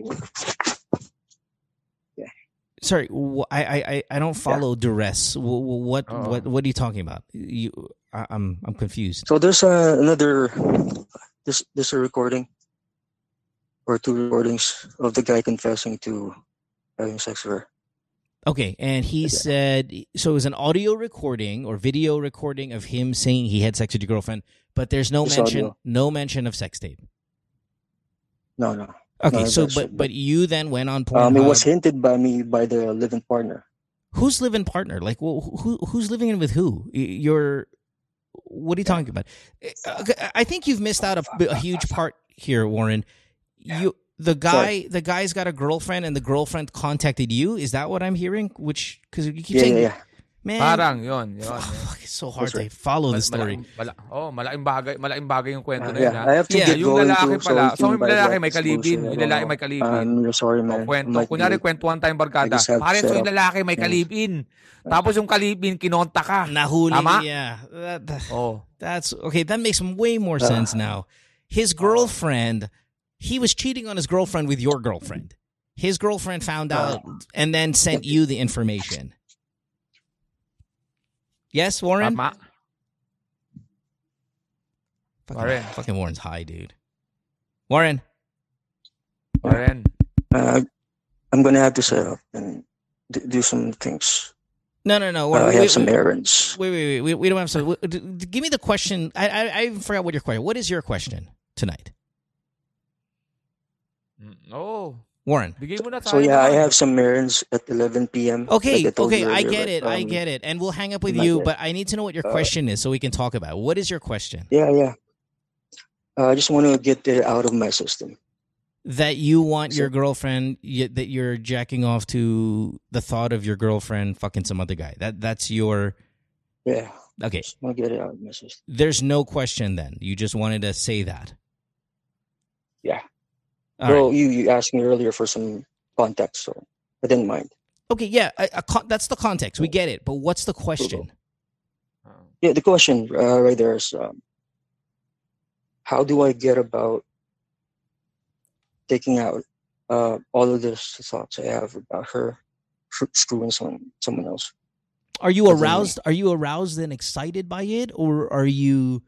sorry, I, I, I- I don't follow duress. Wh- wh- What, Oh. what, what are you talking about? You, I, I'm, I'm confused. so there's uh, another. This this a recording or two recordings of the guy confessing to having sex with her. Okay, and he Okay. said so. It was an audio recording or video recording of him saying he had sex with your girlfriend, but there's no Just mention, audio. no mention of sex tape. No, no. Okay, No, so but but you then went on Pornhub. Um, it was hinted by me by the living partner. who's living partner? Like, wh- who who's living in with who? Y- You're what are you talking about? Uh, I think you've missed out a, a huge part here, Warren. You the guy the guy's got a girlfriend and the girlfriend contacted you. Is that what I'm hearing? Which because you keep Yeah, saying, yeah, yeah. man, Parang, yon, yun, fuck, fuck, it's so hard That's to follow the story. Malaking, mala, oh, malaking bagay, malaking bagay yung kwento Uh, na yun, yeah, ha? I have to Yeah, get yung going lalaki too, pala. we So, can yung buy lalaki that may kalibin. exclusive. I Yung don't lalaki know. may kalibin. I'm really sorry, man. O, kwento. Might be Kunyari, late. kwentuhan tayong barkada. I just have Pare, to so set yung up. lalaki may Yeah. kalibin. Tapos yung kalibin, kinonta ka. Nahuli, Tama? yeah. That- that- Oh. That's okay. That makes way more Uh. sense now. His girlfriend, he was cheating on his girlfriend with your girlfriend. His girlfriend found out and then sent you the information. Yes, Warren. Tama. Fucking, Warren. fucking Warren's high, dude. Warren. Warren. Uh, I'm gonna have to set up and d- do some things. No, no, no. Uh, Warren, I have wait, some wait, errands. wait, wait, wait. We, we don't have some. w- d- d- Give me the question. I, I, I even forgot what your question. What is your question tonight, Oh. Warren? Bigay So yeah, I have some errands at 11 p.m. Okay, like I okay, you I earlier, get but, it, I um, get it, and we'll hang up with you. yet. But I need to know what your Uh, question is so we can talk about. it. What is your question? Yeah, yeah. Uh, I just want to get it out of my system. that you want your girlfriend y- that you're jacking off to the thought of your girlfriend fucking some other guy. That that's your Yeah, okay. just want to get it out of my system. There's no question then. You just wanted to say that. Yeah. All Well, right. you you asked me earlier for some context, so I didn't mind. Okay. Yeah. A, a con- that's the context. We get it. But what's the question? Oh. Yeah, the question uh, right there is, um, how do I get about taking out uh, all of the thoughts I have about her screwing someone someone else? Are you aroused? Are you aroused and excited by it, or are you?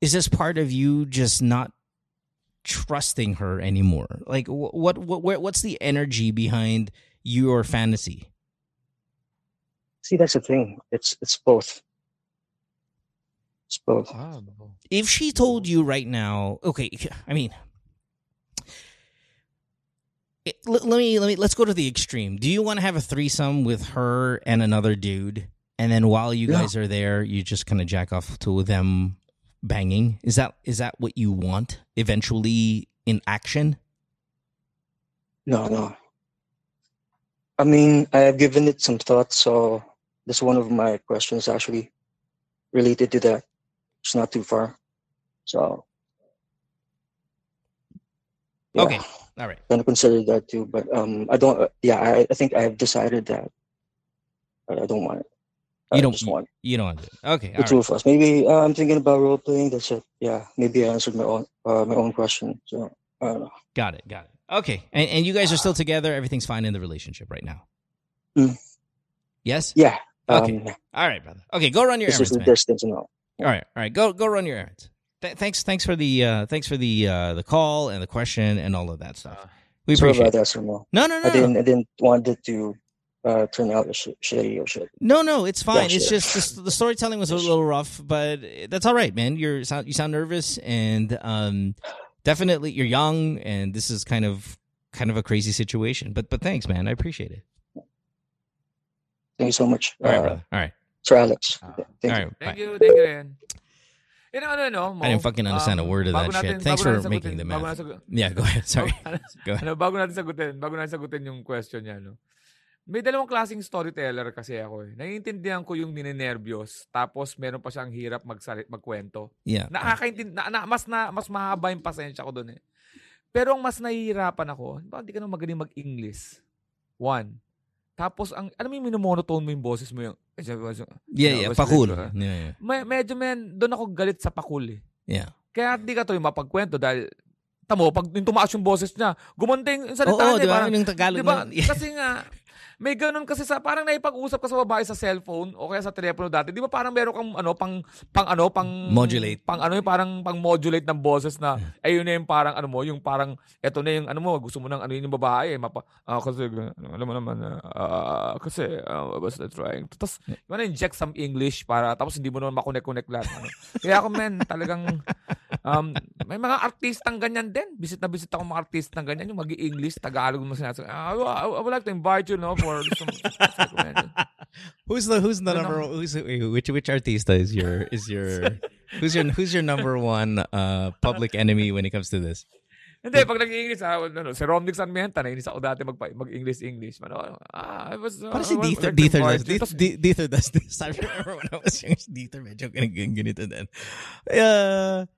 Is this part of you just not trusting her anymore? Like, wh- what, what, what's the energy behind your fantasy? See, that's the thing. It's it's both. It's both. No. if she told you right now, okay, [laughs] I mean, it, let, let me let me let's go to the extreme. Do you want to have a threesome with her and another dude, and then while you Yeah. guys are there, you just kind of jack off to them banging? Is that is that what you want eventually in action? No, no. I mean, I have given it some thought, so this one of my questions actually related to that. It's not too far. So yeah, Okay. All right. gonna consider that too. But um, I don't. Uh, yeah, I, I think I have decided that I I don't want it. You don't- just want You don't want to do. Okay. the two right. of us. Maybe uh, I'm thinking about role playing. That's it. Yeah, maybe I answered my own uh, my own question. So I don't know. Got it. Got it. Okay. And, and you guys are still together. Everything's fine in the relationship right now. Mm. Yes. Yeah. Um, Okay. All right, brother. Okay. Go run your It's just errands, the man. distance and all. All right, all right. Go go run your errands. Th- thanks thanks for the uh thanks for the uh the call and the question and all of that stuff. Uh, We Sorry appreciate about that, sir. No, no, no. I didn't. I didn't want it to uh, turn out sh- shitty or shit. No, no, it's fine. Yeah, it's sure. just the, the storytelling was a little rough, but that's all right, man. You're sound you sound nervous and um definitely you're young and this is kind of kind of a crazy situation. But but thanks, man. I appreciate it. Thank you so much, All right, uh, brother. All right. Sir Alex. Ah. Thank all you. right. Thank you, thank you rin. Yun ang ano, no, Mo? I didn't fucking understand a word of bago that shit. natin- Thanks for natin making the bago math. natin sagu- Yeah, go ahead. [laughs] Sorry. Go ahead. ano, bago natin sagutin, bago natin sagutin yung question niya, no? May dalawang klaseng storyteller kasi ako eh. Naiintindihan ko yung ninenervyos, tapos meron pa siyang hirap magsalit, magkwento. Yeah. Nakakaintindi, na, na, mas, na, mas mahaba yung pasensya ko doon eh. Pero ang mas nahihirapan ako, ba, hindi ka naman magaling mag-English. One. Tapos, ang, alam mo yung minomonotone mo yung boses mo yung, Yeah, Yeah, yeah. Pakul. uh, Yeah, yeah. may, medyo men, doon ako galit sa pakul eh. Yeah. Kaya hindi ka to yung mapagkwento dahil tamo, pag yung tumaas yung boses niya, gumanting yung Oo, salita oh, niya. di ba? parang- Yung Tagalog Di ba? na- [laughs] Yeah. Kasi nga, may ganun kasi sa, parang naipag-usap ka sa babae sa cellphone o kaya sa telepono dati. Di ba parang meron kang ano, pang, pang ano, pang... Modulate. Pang ano, yung parang pang modulate ng boses na, ayun na yung parang ano mo, yung parang, eto na yung ano mo, gusto mo ng ano yun yung babae. Eh, mapa, ah, kasi, ano, alam mo naman, ah, kasi, uh, I was trying. Tapos, you wanna inject some English para, tapos hindi mo naman makonek-connect lahat. Ano. Kaya ako, men, talagang, um, may mga artistang ganyan din. Visit na visit ako mga artistang ganyan. Yung mag english Tagalog mo sinasabi. Ah, I, I would like to invite you, no, for some, [laughs] Who's the who's the Ano? number who's wait, which which artista is your is your [laughs] who's your who's your number one uh public [laughs] enemy when it comes to this? Hindi, pag nag-English, ah, ano, si Romnick Sarmiento, nainis ako dati mag, mag-English-English. Ano, ah, I was, uh, Para si I would Dieter Dieter does you. Dieter, Dieter does this. I remember when I was young, Dieter medyo ganito, ganito din. Uh,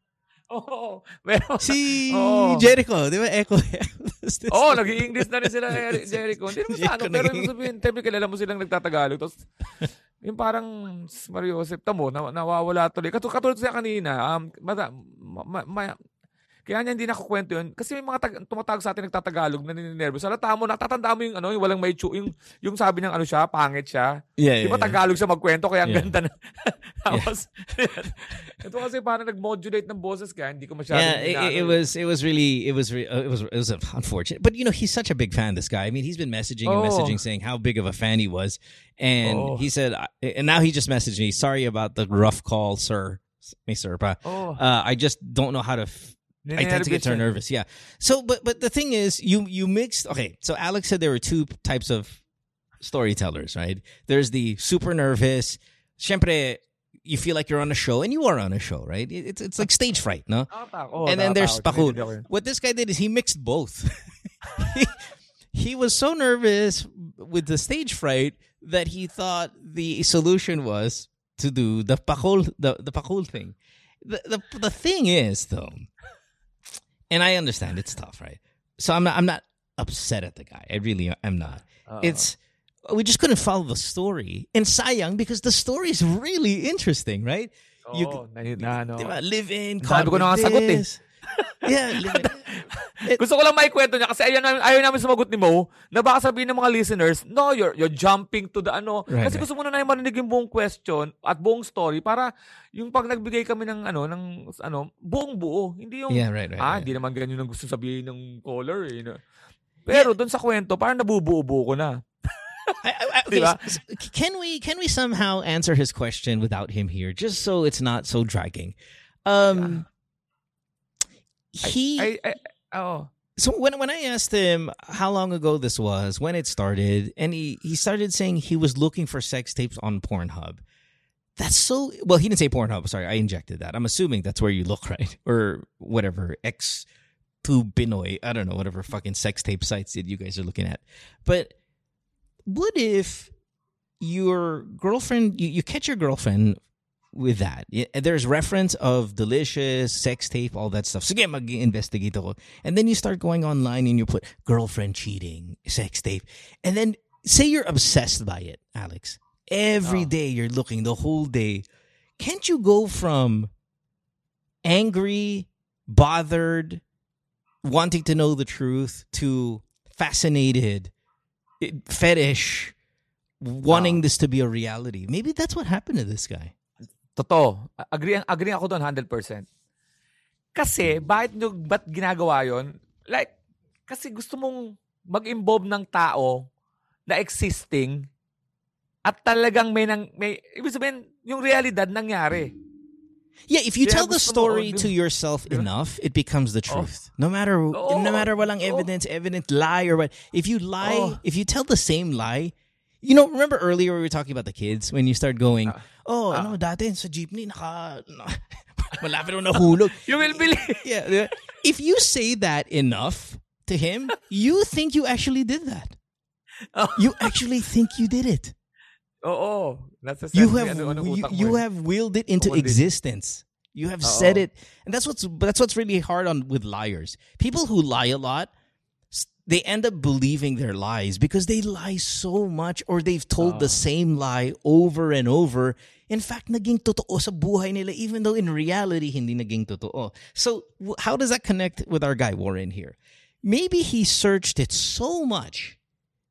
Oo. Pero, si [laughs] Oo. Jericho, di ba? Echo. Oo, oh, nag-English na rin sila, [laughs] Eric- Jericho. Hindi naman sa ano, pero ibig sabihin, tempe kilala mo silang nagtatagalog. Tapos, [laughs] yung parang, Mario Joseph, tamo, na, nawawala tuloy. Katulad, katulad siya kanina, um, mada, ma, ma, ma- kaya niya hindi nakukwento yun. Kasi may mga tag, tumatawag sa atin nagtatagalog na nininervous. Salata mo, natatanda mo yung, ano, yung walang may chu, yung, yung sabi ng ano siya, pangit siya. Yeah, Di yeah, ba yeah. Tagalog siya magkwento kaya ang Yeah. ganda na. [laughs] Tapos, [laughs] ito kasi parang nag-modulate ng boses kaya hindi ko masyadong Yeah, it, it, was it was really it was re- uh, it was it was unfortunate. But you know, he's such a big fan. This guy. I mean, he's been messaging and Oh. messaging saying how big of a fan he was, and Oh. he said, and now he just messaged me. Sorry about the rough call, sir. Me, sir, but Oh, uh, I just don't know how to. F- I tend to get so nervous. Yeah. So, but but the thing is, you you mixed. Okay, so Alex said there were two types of storytellers, right? There's the super nervous. Siempre, you feel like you're on a show, and you are on a show, right? It's it's like stage fright, no? Oh, and then there's nakakatakot. Pakul. Naiintindihan ko yun. What this guy did is he mixed both. [laughs] he, he was so nervous with the stage fright that he thought the solution was to do the pakul the, the pakul thing. The, the the thing is though, and I understand it's tough, right? So I'm not I'm not upset at the guy. I really am not. Oo. It's we just couldn't follow the story. And sayang because the story is really interesting, right? you- Oo, na, ano. Diba? Live in, Sabi ko na sagot eh. this. yeah, live in. [laughs] Gusto ko lang maikwento niya kasi ayaw namin, ayaw namin sumagot ni Mo na baka sabihin ng mga listeners, no, you're, you're jumping to the ano. Right, kasi right. gusto mo na namin marinig yung buong question at buong story para yung pag nagbigay kami ng ano, ng ano, buong buo. Hindi yung, Yeah, right, right. ah, right. hindi naman ganyan ang gusto sabihin ng caller. Eh? Pero doon sa kwento, parang nabubuo-buo ko na. I, I, I- [laughs] okay, Diba? s- s- can we can we somehow answer his question without him here, just so it's not so dragging? Um, he Ay, oo. so when when I asked him how long ago this was, when it started, and he he started saying he was looking for sex tapes on Pornhub. That's so well. He didn't say Pornhub. Sorry, I injected that. I'm assuming that's where you look, [laughs] right, or whatever X two Binoy. I don't know whatever fucking sex tape sites that you guys are looking at. But what if your girlfriend you, you catch your girlfriend with that. There's reference of delicious sex tape all that stuff. Sige mag-investigate ako and then you start going online and you put girlfriend cheating sex tape. And then say you're obsessed by it alex. Every Oh. day you're looking the whole day. Can't you go from angry bothered wanting to know the truth to fascinated fetish wanting this to be a reality? Maybe that's what happened to this guy Totoo. Agree, agree ako doon 100%. Kasi, bakit nyo, ba't ginagawa yon? Like, kasi gusto mong mag-involve ng tao na existing at talagang may, nang, may ibig sabihin, yung realidad nangyari. Yeah, if you Yeah, tell the story oh, to yourself enough, it becomes the Oh. truth. No matter Oo. no matter walang evidence, evident lie or what. If you lie, Oh. if you tell the same lie, you know, remember earlier we were talking about the kids when you start going, Ah. "Oh, Ah. ano dati sa jeepney naka [laughs] na, malapit ako nahulog." You will believe. yeah. yeah. If you say that enough to him, you think you actually did that. Oh. You actually think you did it. Oo. Nasa you have you, you have willed it into existence. You have said it, and that's what's that's what's really hard on with liars. People who lie a lot, they end up believing their lies because they lie so much, or they've told the ah. same lie over and over. In fact, naging totoo sa buhay nila, even though in reality hindi naging totoo. So how does that connect with our guy Warren here? Maybe he searched it so much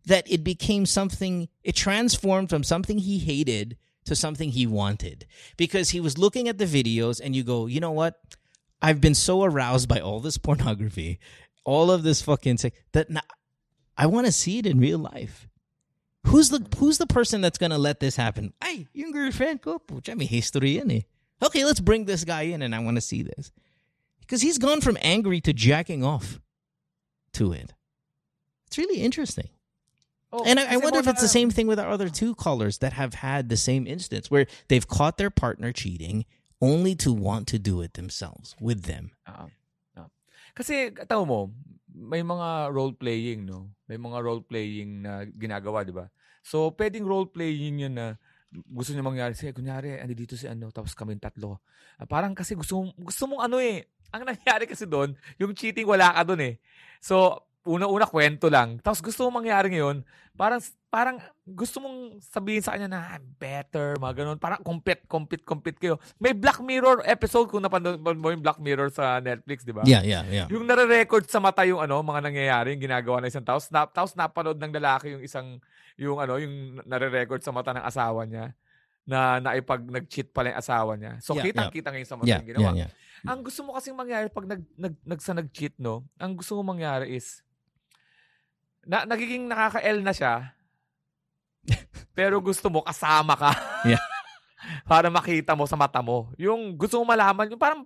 that it became something it transformed from something he hated to something he wanted because he was looking at the videos and you go you know what i've been so aroused by all this pornography all of this fucking sex that na- i want to see it in real life. Who's the who's the person that's gonna let this happen? Ay yung girlfriend ko pucha may history yan eh. Okay let's bring this guy in and i want to see this. Because he's gone from angry to jacking off to it. It's really interesting. Oh, and I, I wonder if it's the same thing with our other two callers that have had the same instance where they've caught their partner cheating only to want to do it themselves with them. Oo. Kasi, tao mo, may mga role-playing, no? May mga role-playing na ginagawa, di ba? So, pwedeng role-playing yun na gusto niya mangyari. Sige, kunyari, andi dito si ano, tapos kami tatlo. Ah, parang kasi gusto, gusto mong ano eh. Ang [laughs] nangyari kasi doon, yung cheating wala ka doon eh. So, una-una kwento lang. Tapos gusto mong mangyari ngayon, parang parang gusto mong sabihin sa kanya na "I'm better, mga ganun. Parang compete, compete, compete kayo. May Black Mirror episode kung napanood mo yung Black Mirror sa Netflix, di ba? Yeah, yeah, yeah. Yung nare-record sa mata yung ano, mga nangyayari, yung ginagawa ng isang tao. Snap, tapos napanood ng lalaki yung isang, yung ano, yung nare-record sa mata ng asawa niya na naipag nag-cheat pala yung asawa niya. So, Yeah, kitang-kita ngayon sa mata Yeah, ginawa. yeah, yeah. Ang gusto mo kasing mangyari pag nag, nag, nag, sa nag-cheat, no? Ang gusto mo mangyari is, na, nagiging nakaka-L na siya, [laughs] pero gusto mo kasama ka. [laughs] Yeah. para makita mo sa mata mo. Yung gusto mo malaman, yung parang,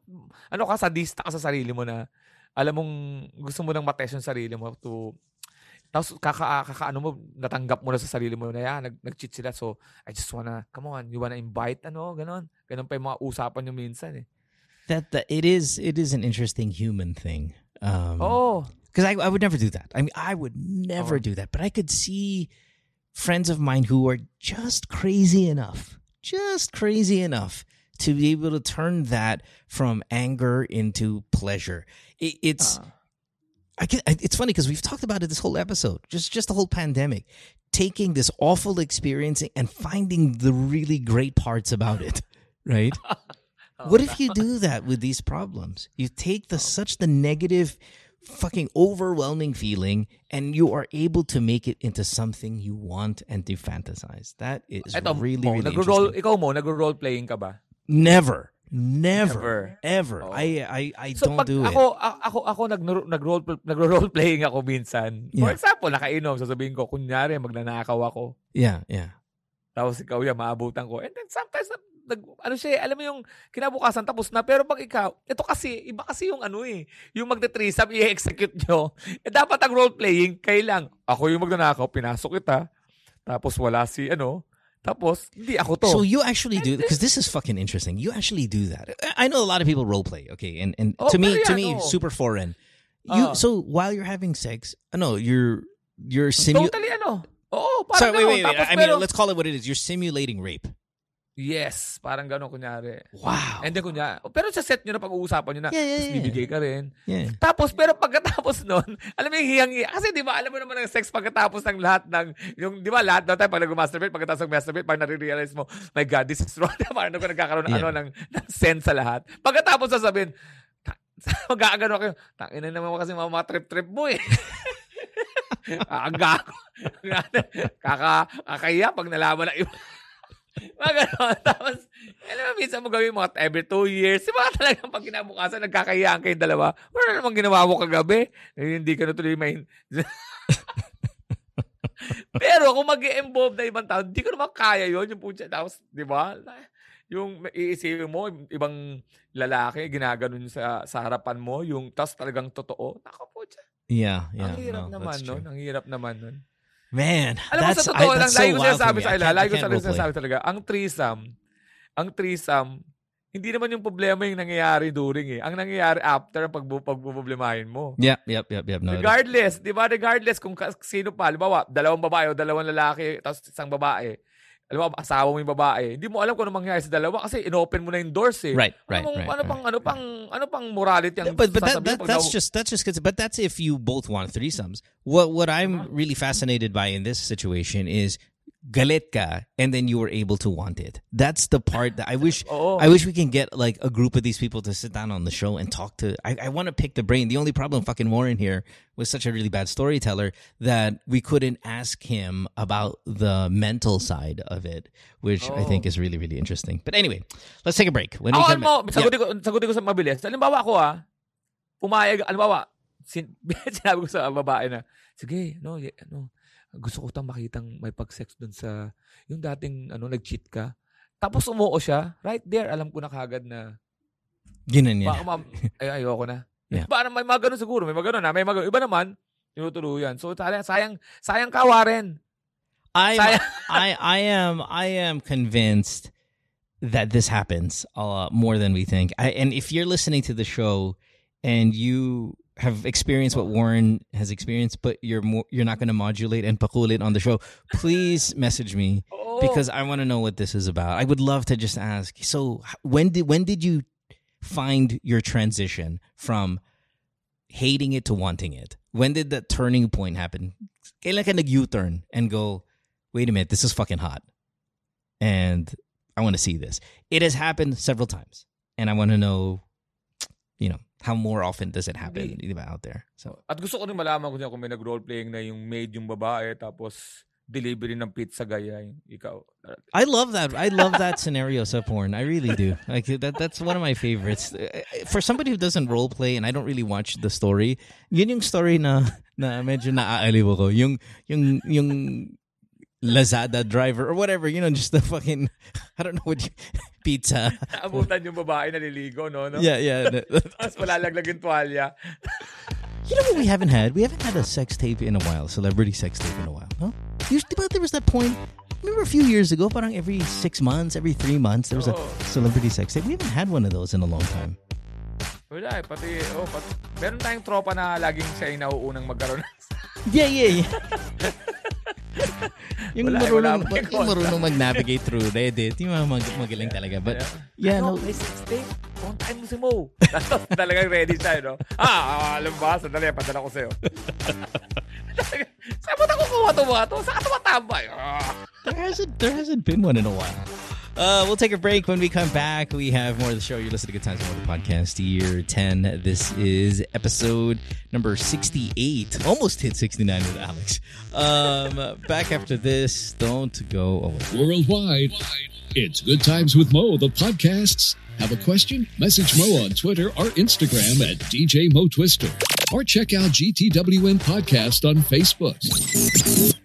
ano ka, sadista ka sa sarili mo na, alam mong, gusto mo nang matest yung sarili mo to, tapos kaka, kaka ano mo, natanggap mo na sa sarili mo na yan, nag, nag-cheat sila. So, I just wanna, come on, you wanna invite, ano, ganon. Ganon pa yung mga usapan yung minsan eh. That, that it is it is an interesting human thing. Um Oo. Because I, I would never do that. I mean, I would never Oh. do that. But I could see friends of mine who are just crazy enough, just crazy enough to be able to turn that from anger into pleasure. It, it's Ah. I can, it's funny because we've talked about it this whole episode, just just the whole pandemic, taking this awful experience and finding the really great parts about it, [laughs] right? [laughs] what if you do that with these problems? You take the such the negative, fucking overwhelming feeling, and you are able to make it into something you want and to fantasize. That is Eto, really mo, really nagro-role, interesting. ikaw mo, nagro-role playing ka ba? Never, never, Never. ever. Oh. I I I So don't pag do it. ako, ako, ako nag, nag-role, nagro-role playing ako minsan. For Yeah. example, nakainom, sasabihin ko, kunyari, magnanakaw ako. Yeah, yeah. Tapos ikaw yan, maabutan ko. And then sometimes, nag, ano siya, eh, alam mo yung kinabukasan tapos na. Pero pag ikaw, ito kasi, iba kasi yung ano eh, yung magte-threesome, i-execute nyo. Eh dapat ang role-playing, kayo lang. Ako yung magnanakaw, pinasok kita. Tapos wala si, ano, tapos, hindi ako to. So you actually do because this is fucking interesting. You actually do that. I know a lot of people role play. Okay, and and Oh, to me, to me, oh. super foreign. You Ah. so while you're having sex, uh, no, you're you're simu- totally ano. Oo, So parang wait, wait, wait. Tapos, I mean, pero, let's call it what it is. You're simulating rape. Yes, parang gano'n kunyari. Wow. And then kunyari, pero sa set nyo na pag-uusapan nyo na, Yeah, yeah, tapos yeah. bibigay ka rin. Yeah. Tapos, pero pagkatapos nun, [laughs] alam mo yung hiyang Kasi di ba, alam mo naman ang sex pagkatapos ng lahat ng, yung, di ba, lahat ng tayo pag nag-masturbate, pagkatapos ng masturbate, pag nare-realize mo, my God, this is wrong. [laughs] Parang ako nagkakaroon ng, Yeah. ano, ng, ng sense sa lahat. Pagkatapos sasabihin, [laughs] mag-aagano kayo, tangina naman mo kasi mga, trip-trip mo eh. Ang gago. Kaka, kakaya pag nalaman ng iba. Mga ganon. [laughs] Tapos, alam mo, minsan mo gawin mga every two years. Di ba talagang pag kinabukasan, nagkakayaan kayong dalawa. Wala namang ginawa mo kagabi. Eh, hindi ka na tuloy may... [laughs] Pero kung mag involve na ibang tao, hindi ko naman kaya yon yung putya. Tapos, di ba? Yung iisipin mo, ibang lalaki, ginaganon sa, sa harapan mo, yung tas talagang totoo. Nako po, Yeah, yeah. ang hirap no, naman nun. Ang hirap naman nun. Man, Alam mo, that's, sa totoo I, lang, so lagi ko wild for sinasabi me. sa kanila, lagi ko sinasabi talaga, ang threesome, ang threesome, hindi naman yung problema yung nangyayari during eh. Ang nangyayari after ang pagbu pagbuproblemahin mo. Yep, yep, yep, yep. No, Regardless, di ba? Regardless kung sino pa. Halimbawa, dalawang babae o dalawang lalaki, tapos isang babae. Alam mo, asawa mo yung babae. Hindi mo alam kung ano mangyayari sa dalawa kasi inopen mo na yung doors eh. Right, right, ano, right, ano right. pang ano pang ano pang morality ang but but that, sasabihin that pag that's daw- just that's just 'cause- but that's if you both want threesomes. What what I'm really fascinated by in this situation is galit ka and then you were able to want it. That's the part that I wish Oo. I wish we can get like a group of these people to sit down on the show and talk to I, I want to pick the brain. The only problem fucking Warren here was such a really bad storyteller that we couldn't ask him about the mental side of it, which I think Oh. is really really interesting. But anyway, let's take a break. When we Ako, come alam mo, back- sagutin ko, sagutin ko sa mabilis. Halimbawa ako ah, pumayag, halimbawa, sin, [laughs] sinabi ko sa babae na, sige, no, ano, gusto ko tang makitang may pag-sex dun sa, yung dating, ano, nag-cheat ka. Tapos umuo siya, right there, alam ko na kagad na, Ginan niya. baka ma- ay, ayoko na. Yeah. Parang may mga ganun siguro, may mga ganun na, may mga ganun. Iba naman, tinutuluyan. So, sayang, sayang, sayang ka, Warren. I. [laughs] I I am I am convinced that this happens a lot more than we think. I, and if you're listening to the show and you have experienced what Warren has experienced, but you're more you're not going to modulate and pakulit on the show, please [laughs] message me Oo. because I want to know what this is about. I would love to just ask. So when did when did you find your transition from hating it to wanting it? When did that turning point happen? Kailan ka nag-U-turn and go, wait a minute, this is fucking hot. And I want to see this. It has happened several times. And I want to know, you know, how more often does it happen Hindi. diba, out there? So At gusto ko rin malaman kung, kung may nag-roleplaying na yung maid yung babae, tapos delivery ng pizza gaya yung ikaw. I love that. I love that scenario sa porn. I really do. Like that. That's one of my favorites. Eh, eh, for somebody who doesn't role play and I don't really watch the story, yun yung story na na medyo naaaliw ako. Yung yung yung Lazada driver or whatever, you know, just the fucking [laughs] I don't know what you, pizza. [laughs] Naabutan yung babae naliligo, no? no? Yeah, yeah. [laughs] Tapos malalaglag yung tuwalya. [laughs] You know what we haven't had? We haven't had a sex tape in a while, celebrity sex tape in a while. No? Usually, but there was that point. Remember a few years ago, parang every six months, every three months, there was a celebrity sex tape. We haven't had one of those in a long time. Wala eh, pati, oh, pati, meron tayong tropa na laging siya yung nauunang magkaroon. Yeah, yeah, yeah. Yung Wala marunong, wala pa yung marunong mag-navigate through Reddit. Yung mga mag- magaling talaga. But, yeah, ano, no. may sex tape. Kontakin mo si Mo. Tapos talagang ready siya, no? Ah, alam ba? Sandali, padala ko sa'yo. [laughs] Saan mo na kukuha ito mga to? Saan ka tumatambay? Ah. there hasn't there hasn't been one in a while. Uh, we'll take a break. When we come back, we have more of the show. You're listening to Good Times with Mo the Podcast, year 10. This is episode number 68. Almost hit 69 with Alex. Um, back after this. Don't go away. Worldwide, it's Good Times with Mo, the podcasts. Have a question? Message Mo on Twitter or Instagram at DJ Mo Twister. Or check out GTWM Podcast on Facebook.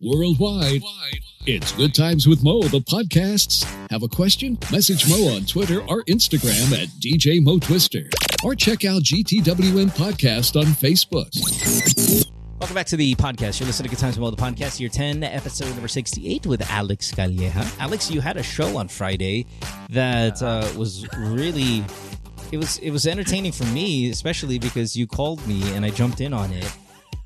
Worldwide, it's Good Times with Mo, the podcasts. Have a question? Message Mo on Twitter or Instagram at DJ Mo Twister. Or check out GTWM Podcast on Facebook. Welcome back to the podcast. You're listening to Good Times with Mo, the podcast, year 10, episode number 68 with Alex Calleja. Alex, you had a show on Friday that uh, was really, it was it was entertaining for me, especially because you called me and I jumped in on it.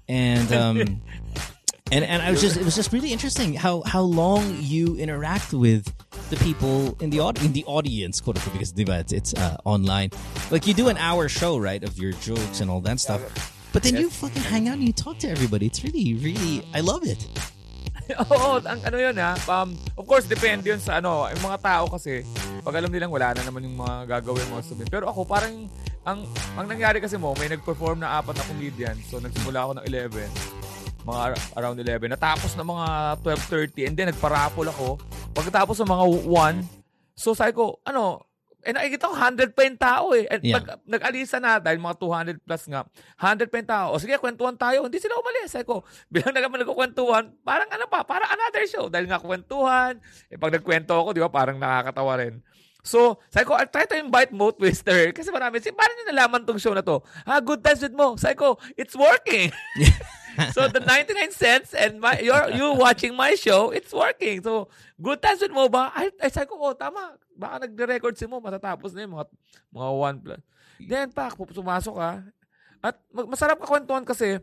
And um, [laughs] and and I was just it was just really interesting how how long you interact with the people in the aud- in the audience, quote unquote, because it's, it's uh, online. Like you do an hour show, right, of your jokes and all that stuff. But then you fucking hang out and you talk to everybody. It's really, really, I love it. [laughs] Oo, ang ano yun ha. Um, of course, depende yun sa ano. Yung mga tao kasi, pag alam nilang wala na naman yung mga gagawin mga sabihin. Pero ako, parang, ang, ang nangyari kasi mo, may nag-perform na apat na comedian. So, nagsimula ako ng 11. Mga ar- around 11. Natapos na mga 12.30. And then, nagparapol ako. Pagkatapos ng mga 1, so sabi ko, ano, eh nakikita ko 100 pa yung tao eh. And Yeah. pag nag-alisa na dahil mga 200 plus nga, 100 pa yung tao. O sige, kwentuhan tayo. Hindi sila umalis. Sabi ko, bilang naman nagkukwentuhan, parang ano pa, parang another show. Dahil nga kwentuhan. Eh pag nagkwento ako, di ba, parang nakakatawa rin. So, sabi ko, I'll try to invite Mo Twister. [laughs] Kasi marami, si, paano nyo nalaman tong show na to? Ha, good times with Mo. Sabi ko, it's working. [laughs] so, the 99 cents and my, you're, you watching my show, it's working. So, good times with Mo ba? Ay, ay sabi ko, oh, tama. Baka nagre-record si Mo, matatapos na yun, mga, mga one plus. Then, pak, sumasok ka. At masarap ka kwentuhan kasi,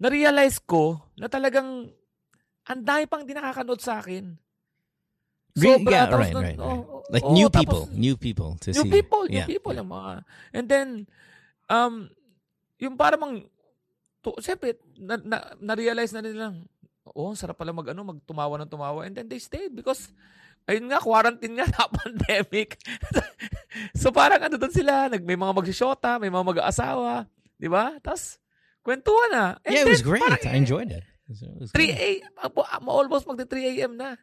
na-realize ko na talagang ang dami pang di nakakanood sa akin. Sobra, yeah, right, nun- right, right. oh, Like oh, new tapos- people, new people to New see. people, new Yeah, people yeah. yung mga. And then, um, yung parang, to, siyempre, na, na, na-realize na nilang, oh, sarap pala mag, ano, magtumawa ng tumawa. And then they stayed because, ayun nga, quarantine nga, [laughs] na pandemic. so parang ano doon sila, nag, may mga magsishota, may mga mag-aasawa, di ba? Tapos, kwentuhan na. And Yeah, it was great. parang, I enjoyed it. It was 3 great. a.m. Almost magti 3 a.m. na.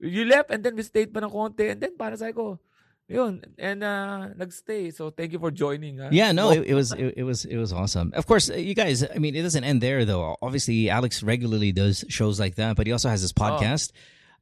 You left and then we stayed pa ng konti and then para sa ko, yun, and uh, nagstay. So thank you for joining. Ha? Yeah, no, Oh, it, it was it, it was it was awesome. Of course, uh, you guys. I mean, it doesn't end there though. Obviously, Alex regularly does shows like that, but he also has his podcast,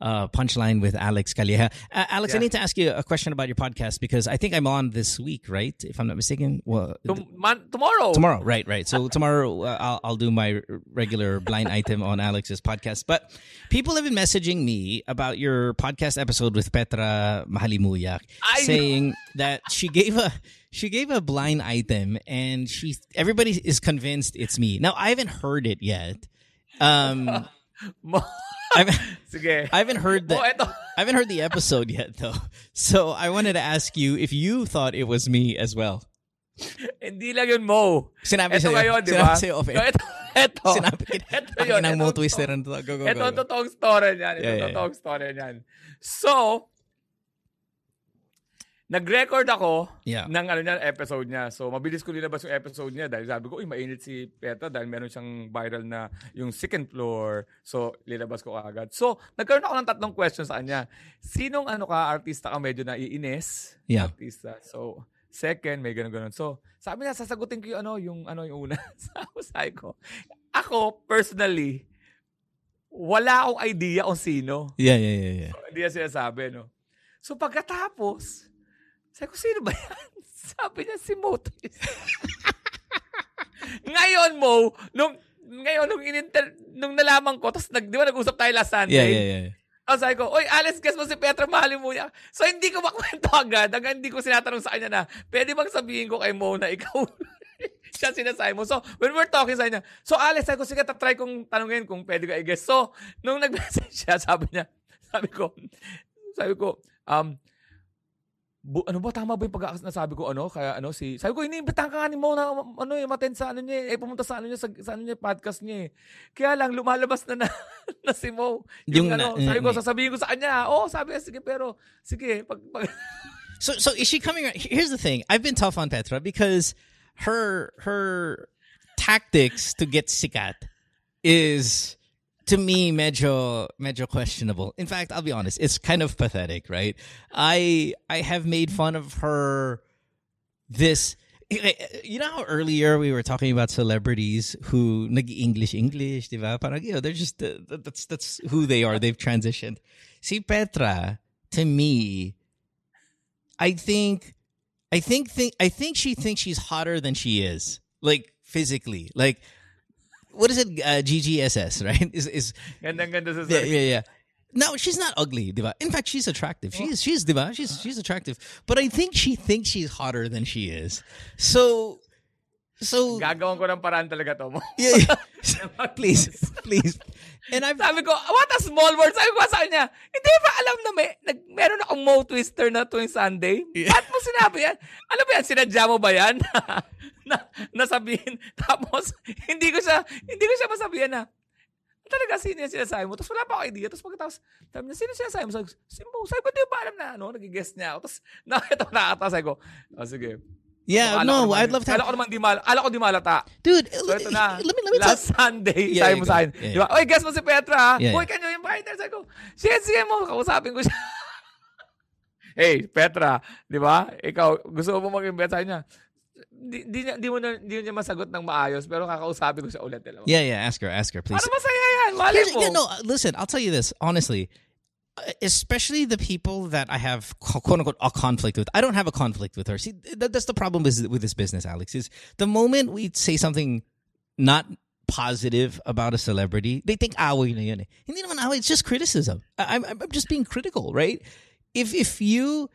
uh, Punchline with Alex Calleja. Uh, Alex, I need to ask you a question about your podcast because I think I'm on this week, right? If I'm not mistaken. Well, tom- tomorrow. tomorrow, right, right. So tomorrow, uh, I'll I'll do my regular blind item on Alex's podcast. But people have been messaging me about your podcast episode with Petra Mahalimuyak, I- saying that she gave a she gave a blind item, and she everybody is convinced it's me. Now I haven't heard it yet. Um, [laughs] I've Sige. I haven't heard the Oh, eto. I haven't heard the episode yet though. So I wanted to ask you if you thought it was me as well. Hindi lang yun, Mo. Sinabi Ito ngayon, di Sinabi sa'yo off air. Ito, ito. Sinabi Ito Ang yun. ito mo ang twister to- go, go, Ito ang totoong story niyan. Ito ang yeah, totoong story niyan. So, nag-record ako Yeah. ng ano niya, episode niya. So, mabilis ko nilabas yung episode niya dahil sabi ko, uy, mainit si Petra dahil meron siyang viral na yung second floor. So, nilabas ko agad. So, nagkaroon ako ng tatlong questions sa kanya. Sinong ano ka, artista ka medyo naiinis? Yeah. Artista. So, second, may ganun-ganun. So, sabi niya, sasagutin ko yung ano, yung, ano, yung una. [laughs] sabi ko, ako, personally, wala akong idea kung sino. Yeah, yeah, yeah, yeah. Hindi niya sinasabi, no? So pagkatapos, sabi ko, sino ba yan? [laughs] Sabi niya, si Motis. [laughs] ngayon, Mo, nung, ngayon, nung, ininter, nung nalaman ko, tapos nag, di ba nag-usap tayo last Sunday? Yeah, yeah, yeah. Tapos sabi ko, Oy, Alice, guess mo si Petra Mahali mo niya. So, hindi ko makwento agad. Hanggang hindi ko sinatanong sa kanya na, pwede bang sabihin ko kay Mo na ikaw [laughs] siya sinasabi mo. So, when we're talking sa kanya, so Alice, sabi ko, sige, tatry kong tanungin kung pwede ka i-guess. So, nung nag-message siya, sabi niya, sabi ko, sabi ko, um, bu- ano ba tama ba yung pag nasabi ko ano kaya ano si sabi ko iniimbitahan ka ni Mo na ano eh maten sa ano niya eh pumunta sa ano niya sa, sa ano niya podcast niya eh kaya lang lumalabas na [laughs] na, na si Mo yung, Yung ano na- sabi ko eh, sasabihin ko sa kanya oh sabi niya sige pero sige pag, pag [laughs] So, so is she coming? ar- Here's the thing. I've been tough on Petra because her her tactics to get sikat is to me medyo medyo questionable. In fact, I'll be honest, it's kind of pathetic, right? I I have made fun of her this you know how earlier we were talking about celebrities who nag-English English, diba? Parang, you know, they're just uh, that's that's who they are. They've transitioned. See Petra, to me, I think, I think, think, I think she thinks she's hotter than she is, like physically. Like, what is it? Uh, GGSS, right? [laughs] Is is Gandang ganda sa yeah, yeah, yeah. No, she's not ugly, diba? In fact, she's attractive. She's she's diba? She's she's attractive. But I think she thinks she's hotter than she is. So so Gagawin ko ng paraan talaga to mo. yeah, yeah. [laughs] [laughs] please, please. And I've Sabi ko, what a small world. Sabi ko sa kanya, hindi ba alam na may, nag, meron akong Mo Twister na tuwing Sunday? Yeah. Ba't mo sinabi yan? Alam mo yan, sinadya mo ba yan? [laughs] na, nasabihin. [laughs] Tapos, hindi ko siya, hindi ko siya masabihan na, talaga, sino yung sinasabi mo? Tapos wala pa ako idea. Tapos pagkatapos, sabi niya, sino sinasabi mo? Sabi ko, si Mo. Sabi ko, di ba alam na, ano, nag-guess niya ako. Tapos, [laughs] nakita ko nakakatawa. Sabi ko, oh, sige. Yeah, ko no, I'd love to have, ko naman di mal, akala ko di malata. dude. So ito na, [laughs] Let me let me last Sunday, Yeah, sabi yeah, mo sa akin, Yeah, di ba? Oy, guess mo si Petra? Yeah, Boy, yeah. can you invite her? Sabi ko, sige, sige mo, kausapin ko siya. [laughs] hey, Petra, di ba? Ikaw, gusto mo mag-invite sa kanya? Di, di, niya- di mo na, di niya masagot ng maayos, pero kakausapin ko siya ulit. Alam mo? yeah, yeah. Ask her, ask her, please. Para masaya yan, mali mo. yeah, no, listen, I'll tell you this honestly. Especially the people that I have quote unquote a conflict with. I don't have a conflict with her. See, that, that's the problem with, with this business, Alex. Is the moment we say something not positive about a celebrity, they think away na yun. eh." Hindi naman away. It's just criticism. I, I'm I'm just being critical, right? If if you,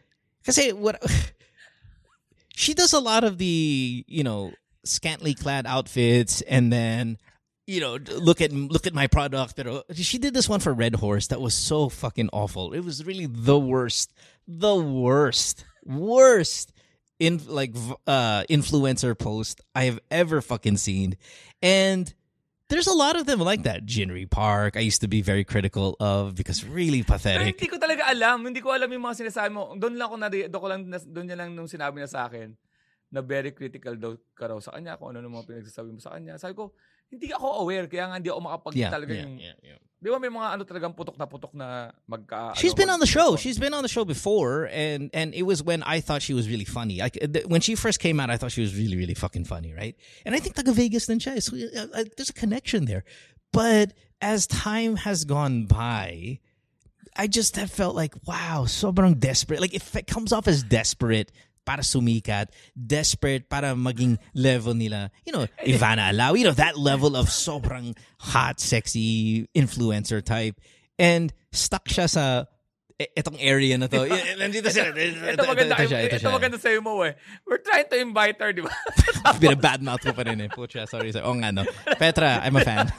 kasi what [laughs] she does a lot of the you know scantily clad outfits and then you know look at look at my product pero she did this one for red horse that was so fucking awful it was really the worst the worst worst in like uh influencer post i have ever fucking seen and there's a lot of them like that Jinri Park I used to be very critical of because really Pero pathetic hindi ko talaga alam. Hindi ko alam yung mga sinasabi mo. Doon lang ako na doon ko lang doon niya lang nung sinabi niya sa akin na very critical daw ka raw sa kanya kung ano ng mga pinagsasabi mo sa kanya. Sabi ko, hindi ako aware kaya nga hindi ako makapag yeah, talaga yeah, yung yeah, yeah. Di ba may mga ano talagang putok na putok na magka She's ano, been on the show. She's been on the show before, and and it was when I thought she was really funny. Like when she first came out, I thought she was really really fucking funny, right? And I think taga Vegas din siya. So, uh, uh, there's a connection there. But as time has gone by, I just have felt like wow, sobrang desperate. Like if it comes off as desperate para sumikat, desperate para maging level nila. You know, Ivana Alawi, you know, that level of sobrang hot, sexy influencer type. And stuck siya sa e- etong area na to. Nandito siya. Ito maganda, ito siya, ito ito siya. maganda sa'yo mo eh. We're trying to invite her, di ba? [laughs] Binabadmouth ko pa rin eh. Pucha, sorry, sorry. Oo nga, no. Petra, I'm a fan.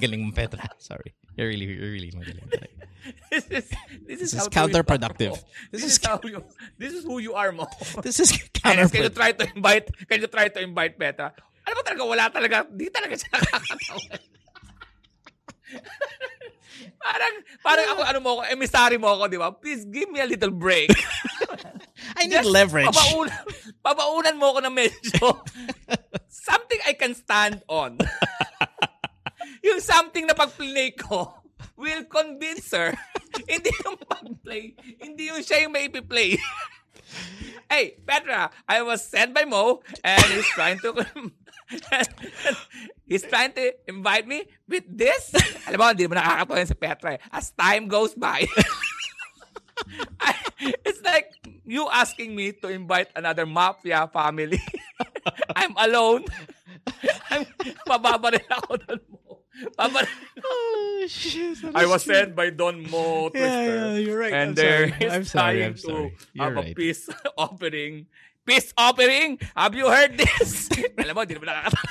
Galing mo, Petra. [laughs] Sorry. You're really, you're really magaling. [laughs] this is this is, This is counterproductive. This, This is, is- how you this is who you are mo. [laughs] This is Alex, can you try to invite can you try to invite Petra? Ano ba talaga wala talaga di talaga siya nakakatawa. parang parang ako ano mo ako emissary mo ako, di ba? Please give me a little break. I need leverage. Pabaunan, pabaunan mo ako na medyo something I can stand on. Yung something na pag-play ko will convince her. [laughs] hindi yung pag-play. Hindi yung siya yung may ipi-play. [laughs] hey, Petra, I was sent by Mo and he's trying to [laughs] he's trying to invite me with this. Alam mo, hindi mo nakakatawa si Petra eh. As time goes by. I, it's like you asking me to invite another mafia family. I'm alone. I'm, mababa rin ako doon mo. [laughs] Baba. Oh, shit. I was sent by Don Mo Twister. yeah, you're right. And I'm there sorry. is I'm sorry, trying I'm sorry. to sorry. You're have a right. peace [laughs] offering. Peace offering? Have you heard this? [laughs] Alam mo, di naman nakakatawa.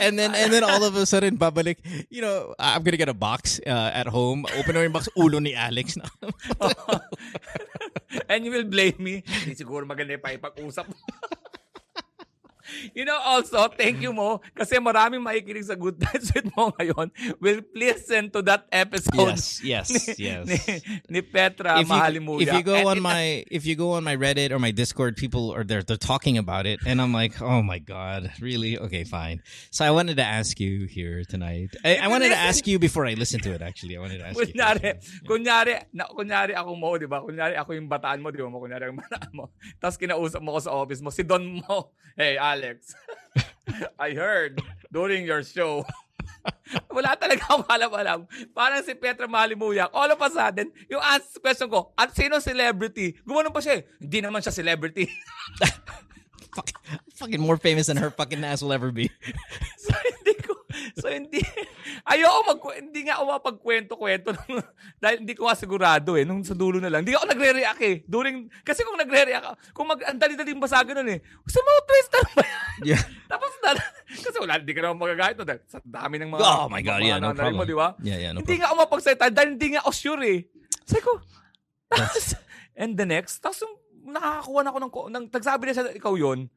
and then and then all of a sudden babalik you know I'm gonna get a box uh, at home open mo yung box ulo ni Alex na And you will blame me. Hindi siguro maganda yung paipag-usap. [laughs] You know, also, thank you mo, kasi maraming makikinig sa Good Times with Mo ngayon will listen to that episode Yes, yes, [laughs] yes. ni, ni Petra if you, Mahalimuya. if you go And on it- my if you go on my Reddit or my Discord, people are they're they're talking about it, and I'm like, oh my god, really? Okay, fine. So I wanted to ask you here tonight. I, I wanted to ask you before I listen to it. Actually, I wanted to ask you. Kunyari, kunyari, na, kunyari ako mo, di ba? Kunyari ako yung bataan mo, di ba? Kunyari ang [laughs] bataan mo. Tapos kinausap mo ko sa office mo, si Don mo. Hey, Alex. [laughs] I heard during your show. [laughs] Wala talaga akong alam-alam. Parang si Petra Mahalimuyak. All of a sudden, yung answer question ko, at sino celebrity? Gumanon pa siya eh. Hindi naman siya celebrity. [laughs] Fuck, fucking more famous than her fucking ass will ever be. so hindi ko, so hindi, [laughs] ayoko mag, hindi nga ako mapagkwento-kwento ng, dahil hindi ko nga sigurado eh, nung sa dulo na lang. Hindi ako nagre-react eh. During, kasi kung nagre-react ako, kung mag, ang dali-daling basagan nun eh, si Mo Twister ba yan? Yeah. [laughs] Tapos na, [laughs] kasi wala, hindi ka naman magagahit no, dahil sa dami ng mga, Oh my God, mga yeah, no problem. mo, di ba? Yeah, yeah, no hindi nga ako mapagsalita dahil hindi nga ako sure eh. Sabi ko, tapos, and the next, tapos yung nakakakuha na ako ng, ng nagsabi na siya, ikaw yon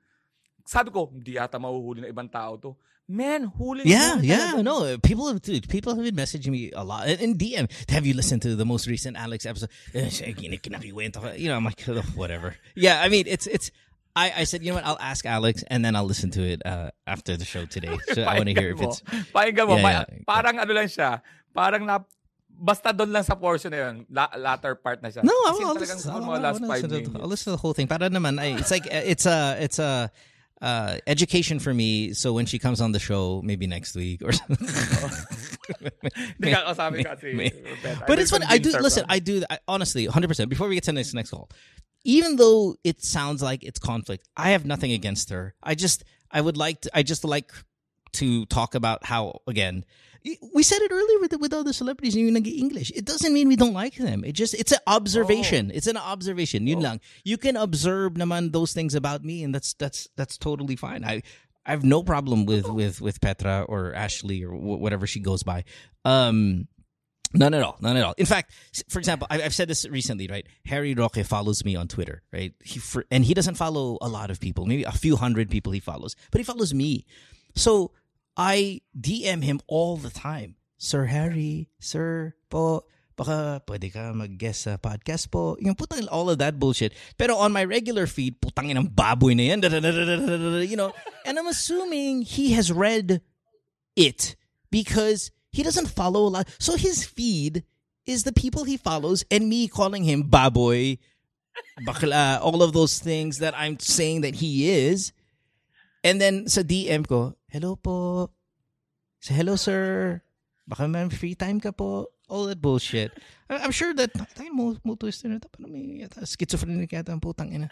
sabi ko, hindi ata mahuhuli ng ibang tao to. Man, huli Yeah, yeah, no. People have dude, people have been messaging me a lot in DM. Have you listened to the most recent Alex episode? Eh, siya, gini- kinakikwento ka. You know, I'm like, "Oh, [laughs] whatever. Yeah, I mean, it's it's. I, I said, you know what? I'll ask Alex, and then I'll listen to it uh, after the show today. [laughs] So I want to hear if it's. [laughs] Pakinggan mo. Yeah, yeah. Parang ano lang siya. Parang na, basta doon lang sa portion na yun. La- latter part na siya. No, I'll, I'll, listen, I'll, I'll listen to. I'll listen to the whole thing. Para naman, ay, it's like uh, it's a it's a uh, education for me. So when she comes on the show, maybe next week or something. [laughs] Hindi ka. May- But it's funny. I do listen. I do. I, honestly, hundred percent. Before we get to next next call, even though it sounds like it's conflict, I have nothing against her. I just, I would like to. I just like to talk about how again. We said it earlier with with other celebrities yung nag-English. It doesn't mean we don't like them. It just it's an observation. It's an observation. Yun lang. You can observe naman those things about me, and that's that's that's totally fine. I I have no problem with with with Petra or Ashley or wh- whatever she goes by. Um, None at all. None at all. In fact, for example, I, I've said this recently, right? Harry Roque follows me on Twitter, right? He for, and he doesn't follow a lot of people, maybe a few hundred people he follows, but he follows me. So I DM him all the time. Sir Harry, Sir po, baka pwede ka mag-guest sa podcast po. Yung putang all of that bullshit. Pero on my regular feed, putang ng baboy na yan. [laughs] You know, and I'm assuming he has read it because he doesn't follow a lot. So his feed is the people he follows and me calling him baboy, bakla, all of those things that I'm saying that he is. And then sa DM ko, hello po. Say hello sir. Baka man free time ka po. All that bullshit. [laughs] I'm sure that tayo mo mo twister na to. Parang may yata schizophrenic yata ang putang ina. [laughs]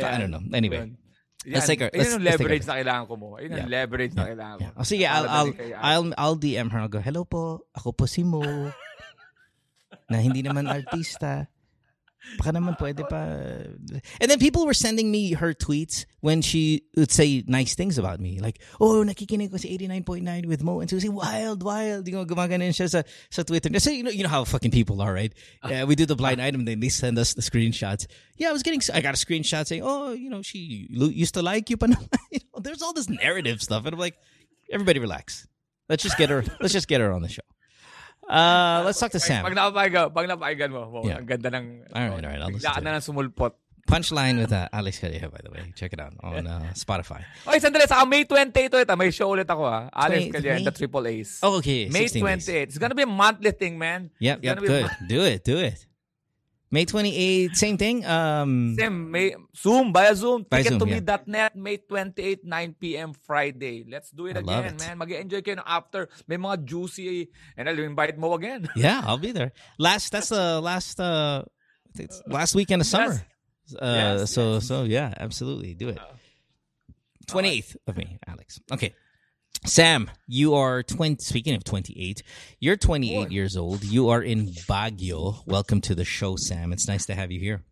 I don't know. Anyway. Yun. Let's take Ayun let's- yung let's take leverage na kailangan ko mo. Yung Yeah. leverage na kailangan ko. Yeah. Oh, sige, I'll, I'll. I'll, I'll DM her. I'll go, hello po, ako po si Mo. [laughs] na hindi naman artista. Baka naman ah, pwede oh. pa. And then people were sending me her tweets when she would say nice things about me. Like, oh, nakikinig ko si 89.9 with Mo. And say, wild, wild. You know, gumaganon siya sa, sa Twitter. So, you know, you know how fucking people are, right? Ah. Yeah, we do the blind ah. item, then they send us the screenshots. Yeah, I was getting, I got a screenshot saying, oh, you know, she used to like you, but [laughs] you know, there's all this narrative stuff. And I'm like, everybody relax. Let's just get her, let's just get her on the show. Uh, let's talk to Sam. Pag napapaigan, pag napapaigan mo, mo Yeah. ang ganda ng... Alright, alright, I'll listen Bigla ka to na ng sumulpot. Punchline with uh, Alex Calleja, by the way. Check it out on uh, [laughs] Spotify. Okay, sandali. Saka May 28 ito. May show ulit ako ah. Alex 20 Calleja and May? the Triple A's. Oh, okay. May 16 days. 28. It's gonna be a monthly thing, man. Yep, It's yep, gonna be a good. Do it, do it. May 28, same thing. Um, Same, may Zoom, via Zoom. Via Ticket Zoom, to yeah. me.net, May 28, 9 p.m. Friday. Let's do it I again, it. man. Mag-enjoy kayo after. May mga juicy, and I'll invite mo again. [laughs] yeah, I'll be there. Last, that's the last, uh, it's last weekend of summer. Uh, Yes, so, so yeah, absolutely. Do it. 28th of May, Alex. Okay. Sam, you are 20, speaking of 28, you're 28 years old. You are in Baguio. Welcome to the show, Sam. It's nice to have you here.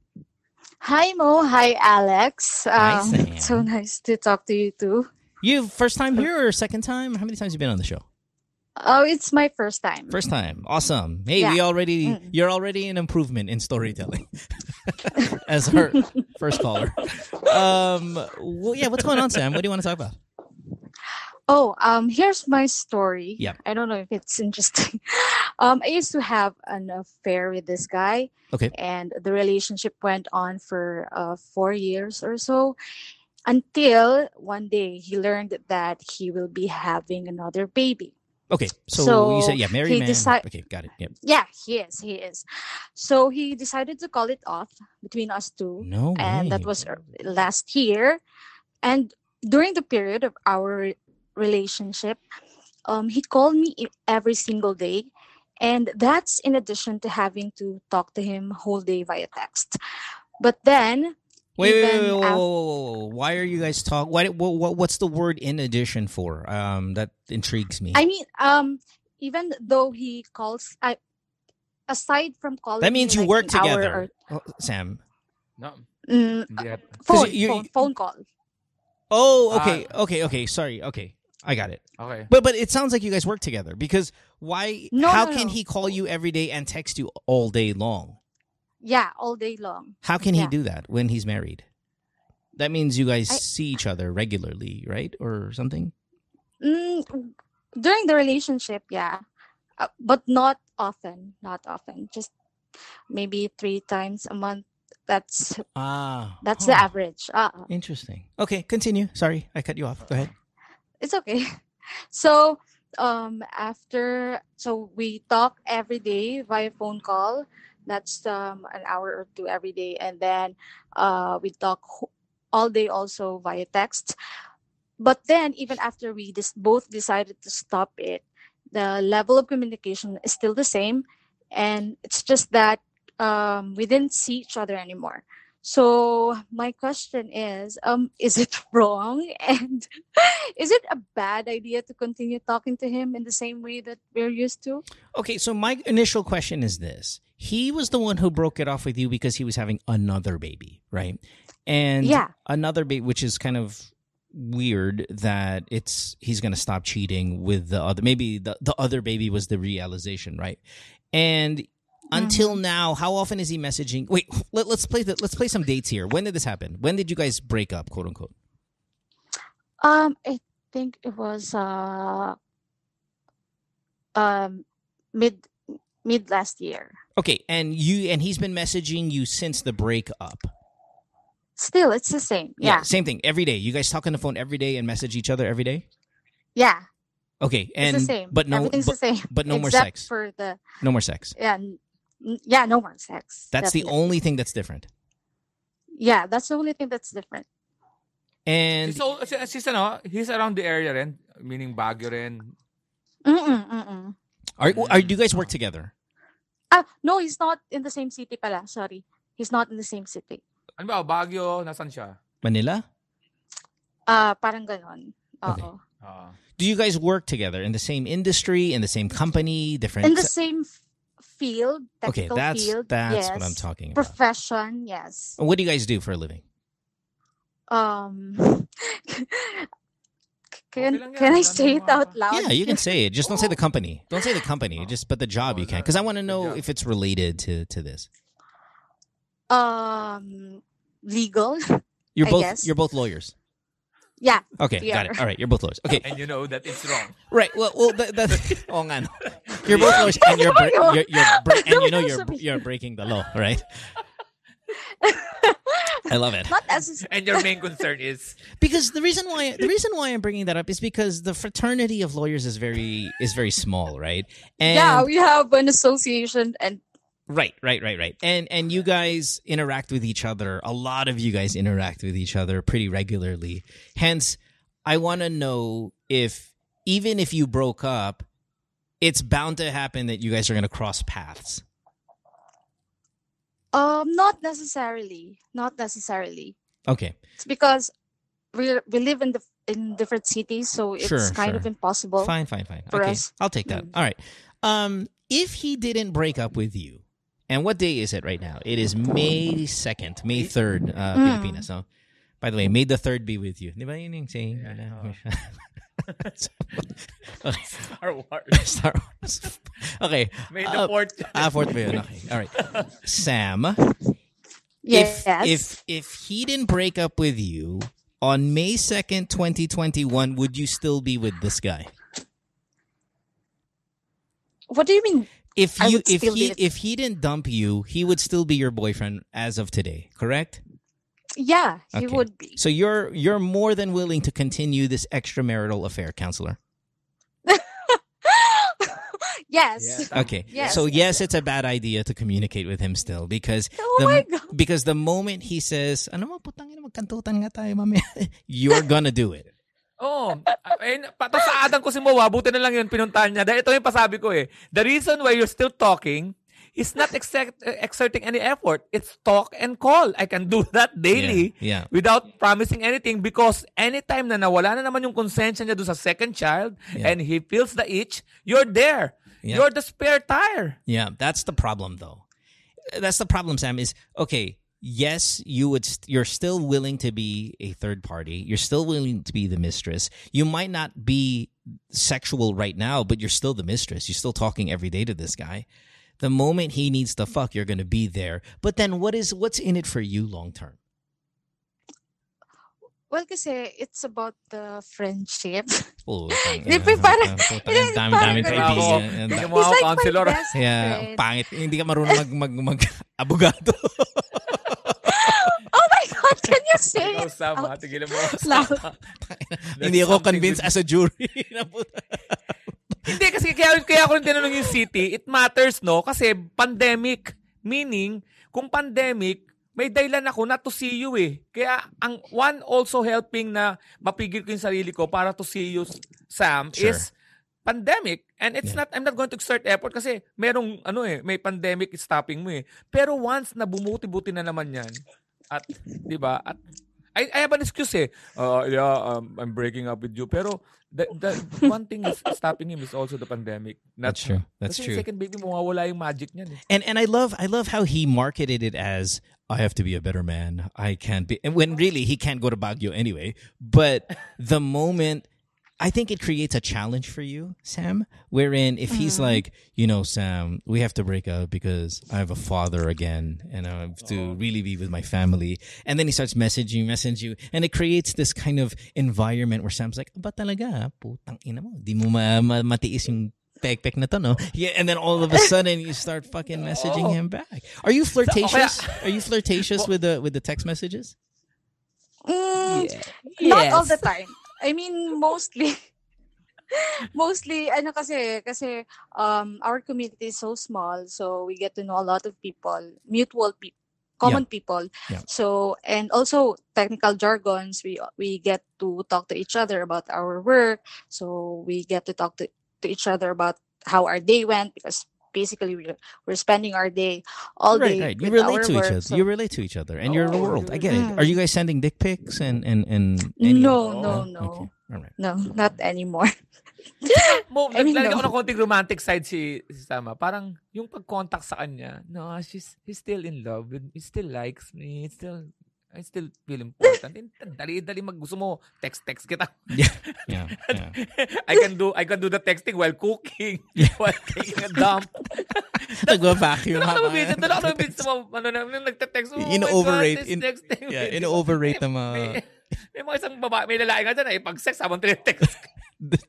Hi Mo, hi Alex. Hi, Um, Sam. [laughs] so nice to talk to you too. You first time here or second time? How many times have you been on the show? Oh, it's my first time. First time. Awesome. Hey, we already Mm. you're already an improvement in storytelling. [laughs] as her [laughs] first caller. Um, well, yeah, what's going on, Sam? What do you want to talk about? Oh, um, here's my story. Yeah. I don't know if it's interesting. [laughs] Um, I used to have an affair with this guy. Okay. And the relationship went on for uh, four years or so until one day he learned that he will be having another baby. Okay, so, So, you said yeah, married man. decide- okay, got it. Yep. Yeah, he is. He is. So he decided to call it off between us two. No and that was last year and during the period of our relationship um, he called me every single day and that's in addition to having to talk to him whole day via text but then Wait, wait, wait, wait, whoa, whoa, whoa, whoa. Why are you guys talking? What, what, what's the word in addition for? Um, that intrigues me. i mean um even though he calls i aside from calling that me, means you like, work an hour together, Oh, Sam. No, mm, hindi yet. phone, you- phone, phone call Oh, Ah. okay, okay, okay. Sorry, okay, I got it. Okay. But but it sounds like you guys work together because why? No, how no, can no. he call you every day and text you all day long? yeah all day long How can he do that when he's married? That means you guys I- see each other regularly, right, or something? Mm, during the relationship, yeah, uh, but not often. Not often. Just maybe three times a month. That's Ah, that's the huh. average. Uh, Interesting. Okay, continue. Sorry, I cut you off. Go ahead. It's okay. [laughs] So um after so we talk every day via phone call. That's um an hour or two every day, and then uh we talk all day also via text. But then even after we dis- both decided to stop it, the level of communication is still the same, and it's just that um we didn't see each other anymore. So my question is, um, is it [laughs] wrong and [laughs] is it a bad idea to continue talking to him in the same way that we're used to? Okay, so my initial question is this. He was the one who broke it off with you because he was having another baby, right? And Yeah. another baby, which is kind of weird that it's he's going to stop cheating with the other maybe the, the other baby was the realization, right? And until now, how often is he messaging? Wait, let, let's play the, let's play some dates here. When did this happen? When did you guys break up, quote unquote? Um, I think it was uh um mid mid last year. Okay, and you and he's been messaging you since the breakup. Still, it's the same. Yeah, same thing every day. You guys talk on the phone every day and message each other every day. yeah, Okay, and it's the same. but no, everything's but, the same. but no more sex. for the no more sex. yeah, yeah, no one sex. That's the only thing that's different. Yeah, that's the only thing that's different. And So, si- si- ano, he's around the area rin, meaning Baguio rin. Mm-mm, mm-mm. are, are do you guys work together? Ah, no, he's not in the same city pala. Sorry. He's not in the same city. Ano ba, Baguio, nasan siya? Manila? Ah, parang ganon. Okay. Oo. Ah. Do you guys work together in the same industry, in the same company, different? In the same f- field, okay, that's field. that's yes. what I'm talking about. Profession, yes. And what do you guys do for a living? Um, [laughs] can can I say it out loud? Yeah, you can say it. Just don't say the [laughs] company. Don't say the company. Just but the job you can, because I want to know if it's related to to this. Um, legal. You're I both guess. you're both lawyers. Yeah. Okay, We got it. All right, you're both lawyers. Okay, And you know that it's wrong. right. Well, well, that, that, [laughs] oh, nga, no. You're both [laughs] lawyers, and you're, bre- you're, you're bre- [laughs] and you know you're you're breaking the law, right? I love it Not as And your main concern is, because the reason why the reason why I'm bringing that up is because the fraternity of lawyers is very is very small, right? And yeah, we have an association and Right, right, right, right. And and you guys interact with each other. A lot of you guys interact with each other pretty regularly. Hence, I want to know if even if you broke up, it's bound to happen that you guys are going to cross paths. um not necessarily. Not necessarily. Okay. It's because we we live in the in different cities, so it's Sure, kind sure. of impossible. Fine, fine, fine. okay. us. I'll take that. Mm. All right. Um if he didn't break up with you, and what day is it right now? It is May 2nd, May 3rd, uh, Mm. Pilipinas. So, by the way, may the 3rd be with you. Di ba yun yung saying? [laughs] okay. [laughs] Star Wars. [laughs] Star Wars. Okay. May the Uh, fourth. Ah, fourth ba yun? Okay. All right. Sam, Yes. If if if he didn't break up with you on May 2nd, 2021, would you still be with this guy? what do you mean? If you if he be- if he didn't dump you, he would still be your boyfriend as of today, correct? Yeah, he Okay. would be. So you're you're more than willing to continue this extramarital affair, counselor. [laughs] yes. [laughs] Okay. Yes, so yes, yes, it's a bad idea to communicate with him still because [laughs] Oh the, my God. because the moment he says, "Ano mo putang ina magkantutan nga tayo mamaya," you're gonna do it. Oo. Oh, eh, pato sa adang ko si Moa, buti na lang yun pinuntahan niya. Dahil ito yung pasabi ko eh. The reason why you're still talking is not exert, exerting any effort. It's talk and call. I can do that daily Yeah. yeah. without promising anything because anytime na nawala na naman yung konsensya niya doon sa second child Yeah. and he feels the itch, you're there. Yeah. You're the spare tire. Yeah, that's the problem though. That's the problem, Sam. Is okay. Yes, you would. St- you're still willing to be a third party. You're still willing to be the mistress. You might not be sexual right now, but you're still the mistress. You're still talking every day to this guy. The moment he needs to fuck, you're going to be there. But then, what is what's in it for you long term? Well, kasi it's about the friendship. Oh, Hindi, dami parang dami ganun. kaibigan. Hindi mo ako counselor. Yeah, pangit. Hindi ka marunong mag mag mag [laughs] abogado. Oh my God, can you say it? Sam, ha? out Tigilan mo. [laughs] Hindi ako convinced as a jury. [laughs] Hindi, kasi kaya, kaya ako tinanong yung city, it matters, no? Kasi pandemic, meaning, kung pandemic, may dahilan ako not to see you eh. Kaya ang one also helping na mapigil ko yung sarili ko para to see you, Sam, Sure. is pandemic. And it's Yeah. not, I'm not going to exert effort kasi merong, ano eh, may pandemic stopping mo eh. Pero once na bumuti-buti na naman yan, at, di ba, at I, I have an excuse eh. Uh, yeah, um, I'm breaking up with you. Pero the, the [laughs] one thing is stopping him is also the pandemic. Not, That's true. That's kasi true. yung second baby mo, wala yung magic niyan eh. And and I love I love how he marketed it as I have to be a better man. I can't be and when really he can't go to Baguio anyway. But the moment I think it creates a challenge for you, Sam, wherein if he's like, you know, Sam, we have to break up because I have a father again and I have to really be with my family. And then he starts messaging, message you, and it creates this kind of environment where Sam's like, ba talaga, putang ina mo, di mo ma- ma- matiis yung pek-pek na to, no? Yeah, and then all of a sudden you start fucking messaging him back. Are you [laughs] flirtatious? [laughs] Are you flirtatious with the with the text messages? Mm, Not all the time. I mean, mostly. [laughs] mostly, ano kasi, kasi um, our community is so small, so we get to know a lot of people, mutual people, common people. Yeah. So, and also technical jargons, we we get to talk to each other about our work. So we get to talk to, to each other about how our day went because basically we're, we're spending our day all right, day right. You relate our to each other. so- You relate to each other, and you're in the Oh, world. I get it. mm. Are you guys sending dick pics and and and? any- no, Oh, no, Oh, no, Okay. All right. no, not anymore. [laughs] Mo, I mean, naglalagay no. ako ng konting romantic side si, si Sama. Parang yung pag-contact sa kanya, no, she's, he's still in love with He still likes me. He still, I still feel important. And [laughs] Dali-dali mag gusto mo, text-text kita. Yeah, yeah, yeah. [laughs] I can do I can do the texting while cooking, [laughs] while taking a dump. Ako habang- nabibidyo, doon ako nabibidyo sa mga, ano na, nagte-text, oh my God, this in- texting. Yeah, in-overrate ng mga... May, mga isang babae, may lalaki nga dyan, eh, pag-sex habang tine-text.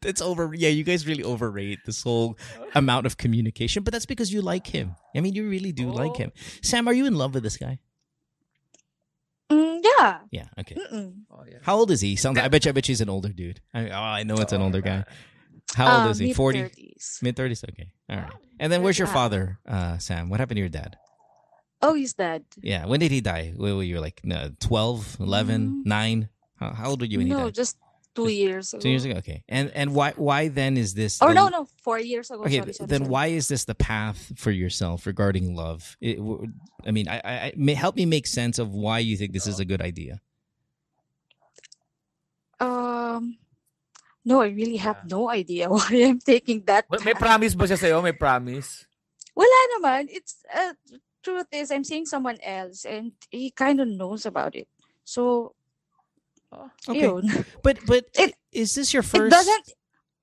It's over. Yeah, you guys really overrate this whole amount of communication, but that's because you like him. I mean, you really do like Oh. him. Sam, are you in love with this guy? Yeah. Yeah. Okay. Mm-mm. Oh, yeah. How old is he? Sounds. I bet you. I bet she's an older dude. I, oh, I know it's an older guy. How old Uh, is he? Forty. mid-thirties. Okay. All right. And then where's your father, uh, Sam? What happened to your dad? Oh, he's dead. Yeah. When did he die? Where were you? Like no, 12, 11, Mm. 9? How, how old were you when he died? no, just two years ago. Two years ago. Okay. And and why why then is this? Or the- no, no, four years ago. Okay, sorry, sorry, then sorry. why is this the path for yourself regarding love? It, w- I mean, I, I, I may, help me make sense of why you think this is a good idea. Um, no, I really have no idea [laughs] why I'm taking that. May, may path. promise ba siya sa'yo? May promise? Wala naman. It's uh, truth is I'm seeing someone else, and he kind of knows about it. So, Okay, yun. [laughs] but but It- is this your It first? doesn't.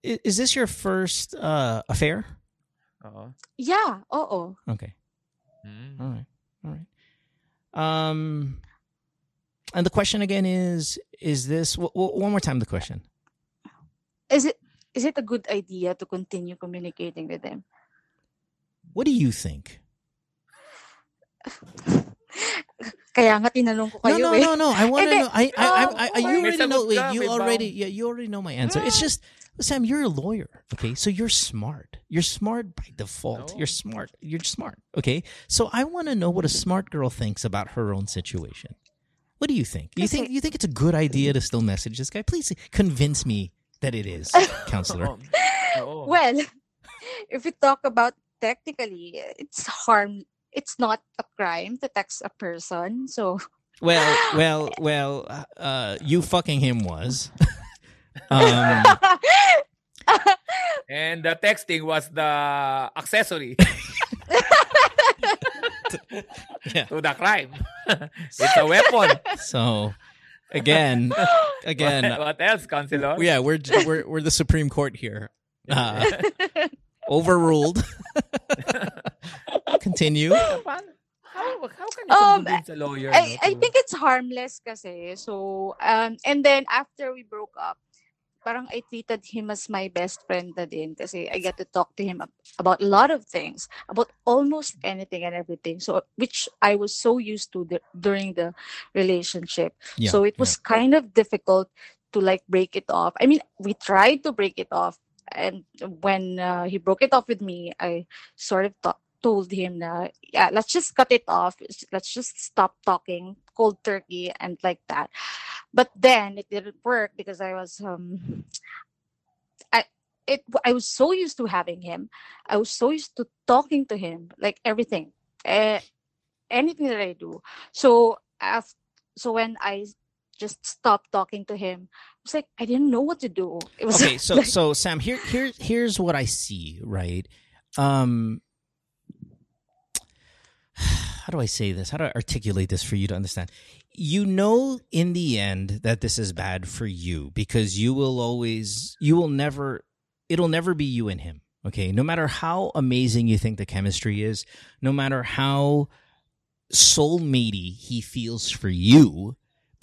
Is this your first uh, affair? Oo. Yeah. Oh, Okay, Hmm. all right, all right. Um, and the question again is: Is this w- w- one more time? The question. Is it is it a good idea to continue communicating with them? What do you think? [sighs] [laughs] Kaya nga tinanong ko No, kayo no, eh. no, no. I want to know. I, I, I, I, I- you already know. Wait, you already, yeah, you already know my answer. It's just, Sam, you're a lawyer. Okay, so you're smart. You're smart by default. No. You're smart. You're smart. Okay, so I want to know what a smart girl thinks about her own situation. What do you think? You think you think it's a good idea to still message this guy? Please convince me that it is, [laughs] counselor. Oo. Oo. Well, [laughs] if we talk about technically, it's harm. It's not a crime to text a person. So Well, [laughs] well, well. Uh, you fucking him was. [laughs] um, And the texting was the accessory [laughs] yeah. to the crime. it's a weapon. So, again, again, what else, Counselor? yeah, we're we're we're the Supreme Court here. Uh, overruled. Continue. How, how can you Um, convince a lawyer? I, no, I think it's harmless kasi. So, um, and then after we broke up, parang I treated him as my best friend na din kasi I get to talk to him about a lot of things, about almost anything and everything. So, which I was so used to the, during the relationship. Yeah, so it was kind of difficult to like break it off. I mean, we tried to break it off. And when uh, he broke it off with me, I sort of told him na, yeah, let's just cut it off. Let's just stop talking cold turkey and like that. But then it didn't work because I was um I it I was so used to having him. I was so used to talking to him, like everything. Eh, anything that I do. So after, so when I just stopped talking to him, I was like I didn't know what to do. It was Okay, [laughs] so like, so Sam, here here here's what I see, right? Um [sighs] how do I say this? How do I articulate this for you to understand? You know in the end that this is bad for you because you will always you will never it'll never be you and him. Okay? No matter how amazing you think the chemistry is, no matter how soulmatey he feels for you,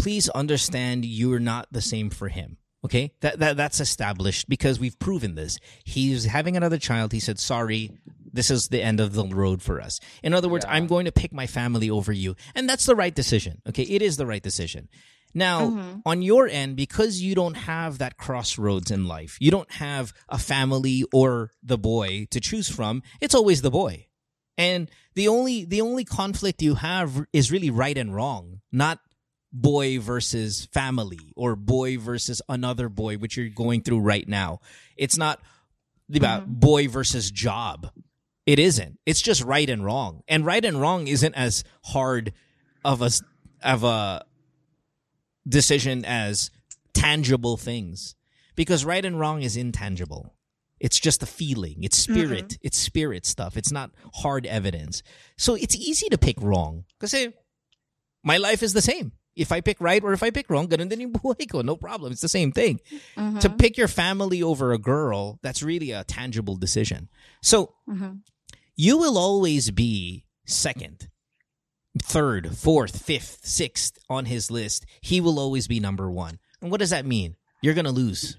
please understand you're not the same for him. Okay, that, that that's established because we've proven this. He's having another child. He said, "Sorry, this is the end of the road for us." In other words, Yeah. I'm going to pick my family over you, and that's the right decision. Okay, it is the right decision. Now, Mhm. on your end, because you don't have that crossroads in life, you don't have a family or the boy to choose from. It's always the boy, and the only the only conflict you have is really right and wrong, not boy versus family or boy versus another boy, which you're going through right now. It's not about Mhm. boy versus job. It isn't. It's just right and wrong. And right and wrong isn't as hard of a of a decision as tangible things because right and wrong is intangible. It's just a feeling. It's spirit. It's spirit stuff. It's not hard evidence. So it's easy to pick wrong. Kasi my life is the same. If I pick right or if I pick wrong, ganun din yung buhay ko. No problem. It's the same thing. Mhm, To pick your family over a girl, that's really a tangible decision. So mhm. you will always be second, third, fourth, fifth, sixth on his list. He will always be number one. And what does that mean? You're going to lose.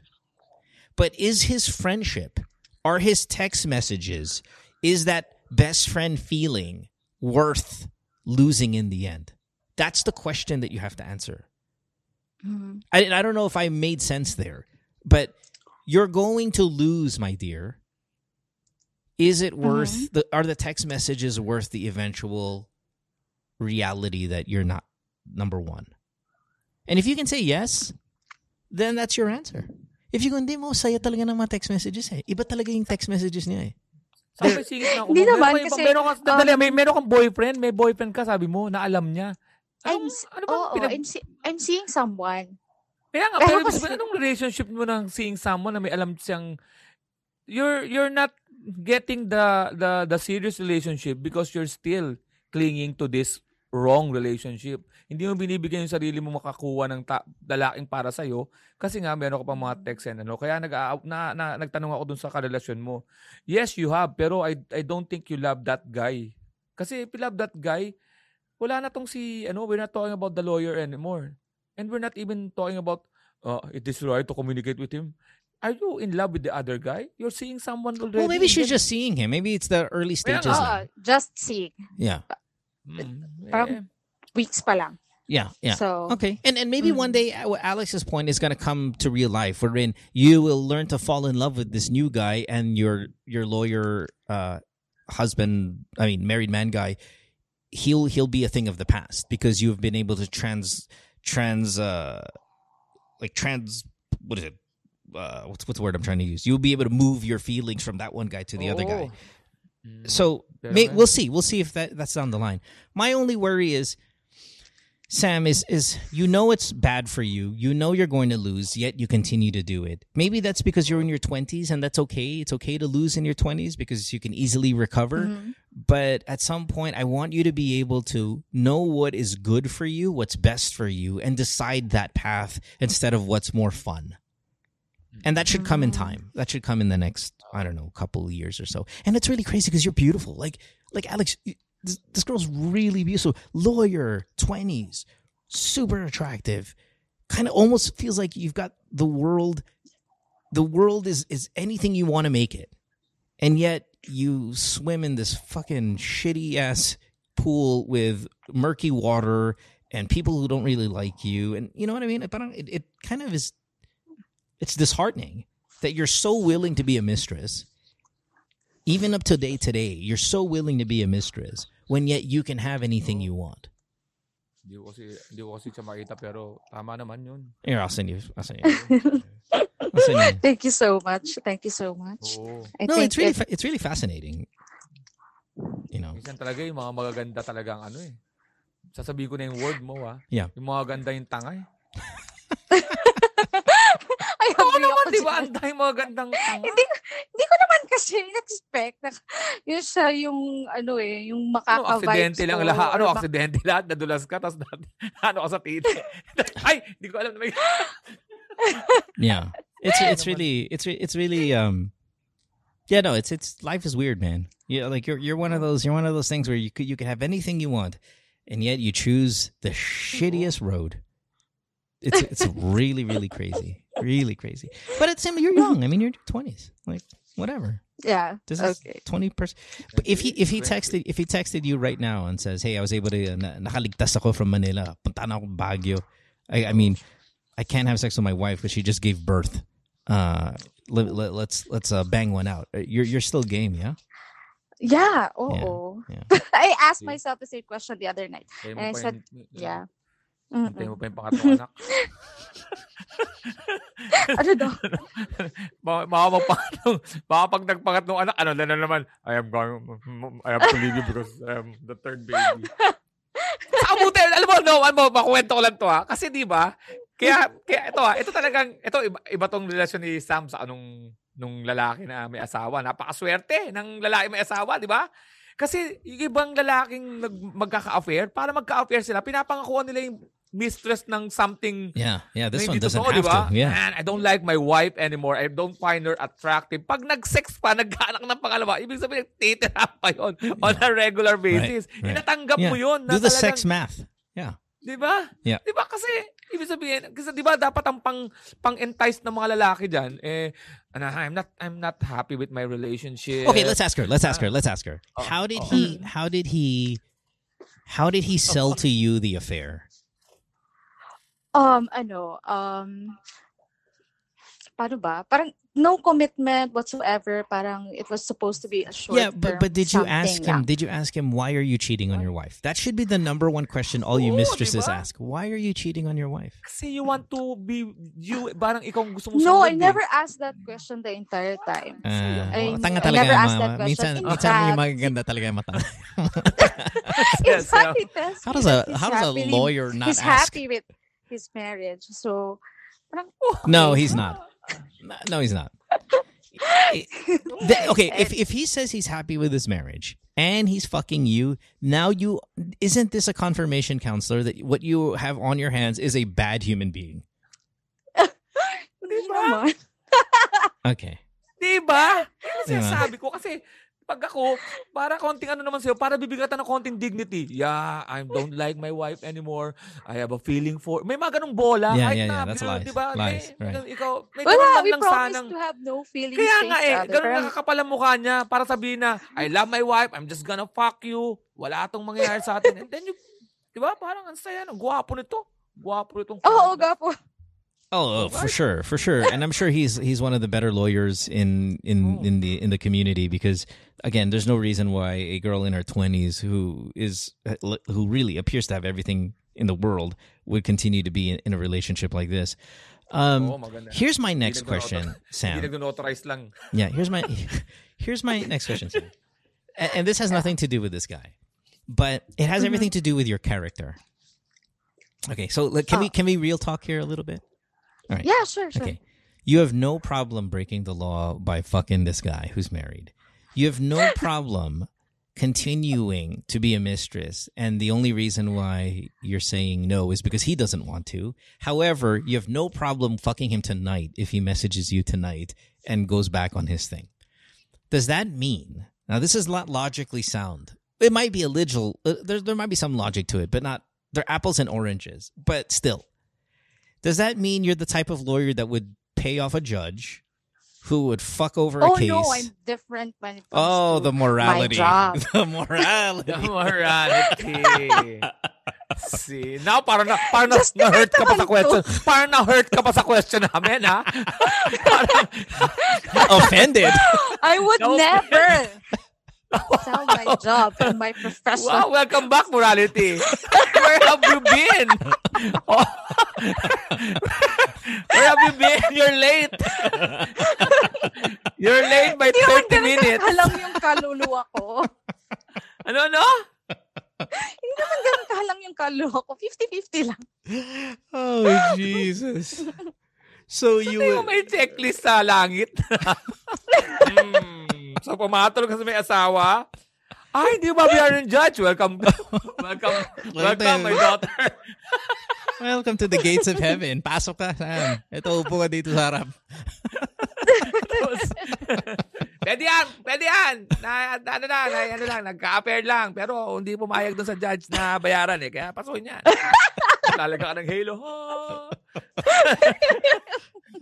But is his friendship, are his text messages, is that best friend feeling worth losing in the end? That's the question that you have to answer. Mhm. I, I don't know if I made sense there, but you're going to lose, my dear. Is it worth the are the text messages worth the eventual reality that you're not number one? And if you can say yes, then that's your answer. If you go, hindi mo, saya talaga ng mga text messages eh. Iba talaga yung text messages niya eh. Sabi, sige na ako. Hindi Meron naman, ka- kasi, meron ka, dali, um, may, meron kang boyfriend, may boyfriend ka, sabi mo, na alam niya. I'm, ano bang oo, pinag... I'm, see- I'm seeing someone. Kaya nga, Pero pero kasi- anong relationship mo ng seeing someone na may alam siyang... You're, you're not getting the, the, the serious relationship because you're still clinging to this wrong relationship. Hindi mo binibigyan yung sarili mo makakuha ng ta- lalaking para sa'yo kasi nga meron ka pang mga text and ano. Kaya nag na, na, nagtanong ako dun sa karelasyon mo. Yes, you have, pero I, I don't think you love that guy. Kasi if you love that guy, wala na tong si, ano, we're not talking about the lawyer anymore. And we're not even talking about, uh, it is right to communicate with him. Are you in love with the other guy? You're seeing someone already. Well, maybe she's just seeing him. Maybe it's the early stages. nga. now. Just seeing. Yeah. Mm, Parang- eh, Weeks pa lang. Yeah. Yeah. So, Okay, and and maybe one Mhm. day uh, Alex's point is going to come to real life, wherein you will learn to fall in love with this new guy, and your your lawyer uh, husband, I mean married man guy, he'll he'll be a thing of the past because you've been able to trans trans uh like trans what is it uh what's what's the word I'm trying to use? You'll be able to move your feelings from that one guy to the other guy. Mm. So may, we'll see. We'll see if that that's down the line. My only worry is, Sam, is is you know it's bad for you. You know you're going to lose, yet you continue to do it. Maybe that's because you're in your twenties, and that's okay. It's okay to lose in your twenties because you can easily recover. mhm. But at some point, I want you to be able to know what is good for you, what's best for you, and decide that path instead of what's more fun. And that should come in Mm. time. That should come in the next, I don't know, couple of years or so. And it's really crazy because you're beautiful. Like, like Alex, this, this girl's really beautiful. Lawyer, twenties, super attractive. Kind of almost feels like you've got the world. The world is is anything you want to make it, and yet you swim in this fucking shitty ass pool with murky water and people who don't really like you. And you know what I mean? but uh, It, it kind of is. It's disheartening that you're so willing to be a mistress, even up to day today. You're so willing to be a mistress when yet you can have anything you want. Hindi ko kasi, hindi ko kasi siya makita pero tama naman yun. Here, I'll send you. I'll send you. [laughs] I'll send you. Thank you so much. Thank you so much. Oo. I No, think it's really it- fa- it's really fascinating. You know. Minsan talaga yung mga magaganda talagang ano eh. Sasabihin ko na yung word mo ah. Yeah. Yung mga ganda yung tanga eh. [laughs] Oo agree naman, ako di ba? Ang dahil mga gandang [laughs] tanga. hindi, hindi ko naman kasi in-expect na yun siya yung ano eh, yung Ano, makaka-vibes aksidente lang lahat. Ano, aksidente [laughs] lahat. Nadulas ka, tapos na- [laughs] ano ka sa titi. Ay, hindi ko alam na may... Yeah. It's it's really it's it's really um yeah no it's it's life is weird man yeah like you're you're one of those you're one of those things where you could you could have anything you want and yet you choose the shittiest road it's it's [laughs] really really crazy really crazy but it's him you're young I mean you're 20s like whatever Yeah. this is Okay. 20 percent but if he if he texted if he texted you right now and says hey I was able to na, nakaligtas ako from Manila punta na ako Baguio I I mean I can't have sex with my wife because she just gave birth. Uh, let, let, let's let's uh, bang one out. Uh, You're you're still game, yeah. Yeah. Oo. yeah. [laughs] I asked myself the same question the other night. And I said, Yeah. Mm-mm. mo pa yung pangatlong anak. [laughs] ano daw? [laughs] baka, magpangatlong, baka pag nagpangatlong anak, ano na naman, I am going, I have to leave you because I am the third baby. [laughs] Sa buti, alam mo, no, ano, makuwento ko lang to ha. Kasi di ba, kaya, kaya ito ha, ito talagang, ito iba, iba tong relasyon ni Sam sa anong, nung lalaki na may asawa. Napakaswerte ng lalaki may asawa, di ba? Kasi yung ibang lalaking nag, magkaka-affair, para magka-affair sila, pinapangakuan nila yung mistress ng something Yeah, yeah. This one doesn't totoo, have di ba? to. Yeah, Man, I don't like my wife anymore. I don't find her attractive. Pag nag-sex pa, nagkaanak ng pangalawa, ibig sabihin, titira pa yun on a regular basis. right. Inatanggap yeah. mo yun. Na Do the talagang- sex math. Yeah, Di ba? Yeah. Di ba? Kasi, ibig sabihin, kasi di ba dapat ang pang, pang-entice ng mga lalaki dyan, eh, I'm not, I'm not happy with my relationship. Okay, let's ask her. Let's ask her. Let's ask her. Oh, How did oh. he? How did he? How did he sell to you the affair? Um, ano, um, paano ba? Parang no commitment whatsoever. Parang it was supposed to be a short yeah, but but did you ask him? Did you ask him why are you cheating on your wife? That should be the number one question all you Oo, mistresses diba? ask. Why are you cheating on your wife? Kasi you want to be, you, parang ikaw gusto mo No, I never asked that question the entire time. Ah, I- tanga I talaga never yung asked that question. Minsan, In minsan yung fact- magaganda talaga yung mata. [laughs] In fact, he tells How does a how does a lawyer not he's ask? happy with his marriage. So, No, he's not. No, he's not. Okay, if if he says he's happy with his marriage and he's fucking you, now you isn't this a confirmation counselor that what you have on your hands is a bad human being? hindi. Okay. Di ba? Ang Diba? sinasabi ko kasi pag ako, para konting ano naman sa'yo, para bibigatan ng konting dignity. Yeah, I don't like my wife anymore. I have a feeling for... May mga ganong bola. Yeah, kahit yeah, na, yeah. That's you lies. Di ba? Lies, May, right. Ikaw, may Wala, we lang promise sanang... to have no feelings Kaya nga eh, ganun Pero- nakakapal ang mukha niya para sabihin na, I love my wife, I'm just gonna fuck you. Wala tong mangyayari sa atin. And then you, di ba? Parang ang saya. Ang gwapo nito. Gwapo nitong... Oo, gapo. Oh, oh, for sure, for sure, and I'm sure he's he's one of the better lawyers in in Oh. in the in the community because again, there's no reason why a girl in her 20s who is who really appears to have everything in the world would continue to be in, in a relationship like this. Um, maganda. [laughs] [laughs] here's my next question, Sam. Yeah, here's [laughs] my here's my next question, Sam. And, and this has nothing to do with this guy, but it has everything to do with your character. Okay, so can we can we real talk here a little bit? All right. Yeah, sure, sure. Okay. You have no problem breaking the law by fucking this guy who's married. You have no [laughs] problem continuing to be a mistress. And the only reason why you're saying no is because he doesn't want to. However, you have no problem fucking him tonight if he messages you tonight and goes back on his thing. Does that mean, now this is not logically sound. It might be a little, uh, there, there might be some logic to it, but not, they're apples and oranges, but still. Does that mean you're the type of lawyer that would pay off a judge who would fuck over a oh, case? Oh case? no, I'm different when it comes oh, to the morality. My job. [laughs] The morality. The morality. See, now parang na, parang na, Just na-hurt ka pa sa question. Parang na-hurt ka pa sa question namin, ha? Parang, [laughs] Offended. I would No. never [laughs] sell [laughs] my job and my profession. wow, welcome back, morality. [laughs] Where have you been? [laughs] Oh. Where have you been? You're late. You're late by Hindi naman 30 ganun minutes. kahalang yung kaluluwa ko. Ano, ano? Hindi naman ganun kahalang yung kaluluwa ko. 50-50 lang. oh, Jesus. So you Hindi mo would, may checklist sa langit. hmm. So, pumatol ka sa may asawa. Ay, hindi mo babayaran ng judge. [laughs] Welcome. welcome. Welcome, my daughter. [laughs] welcome to the gates of heaven. Pasok ka, Sam. Ito, upo ka dito sa harap. [laughs] Tapos, pwede yan, pwede yan. Na, ano lang, na, ano lang, nagka-affair lang. Pero hindi pumayag doon sa judge na bayaran eh. Kaya pasukin yan. Lalaga ka ng halo. Oh. [laughs]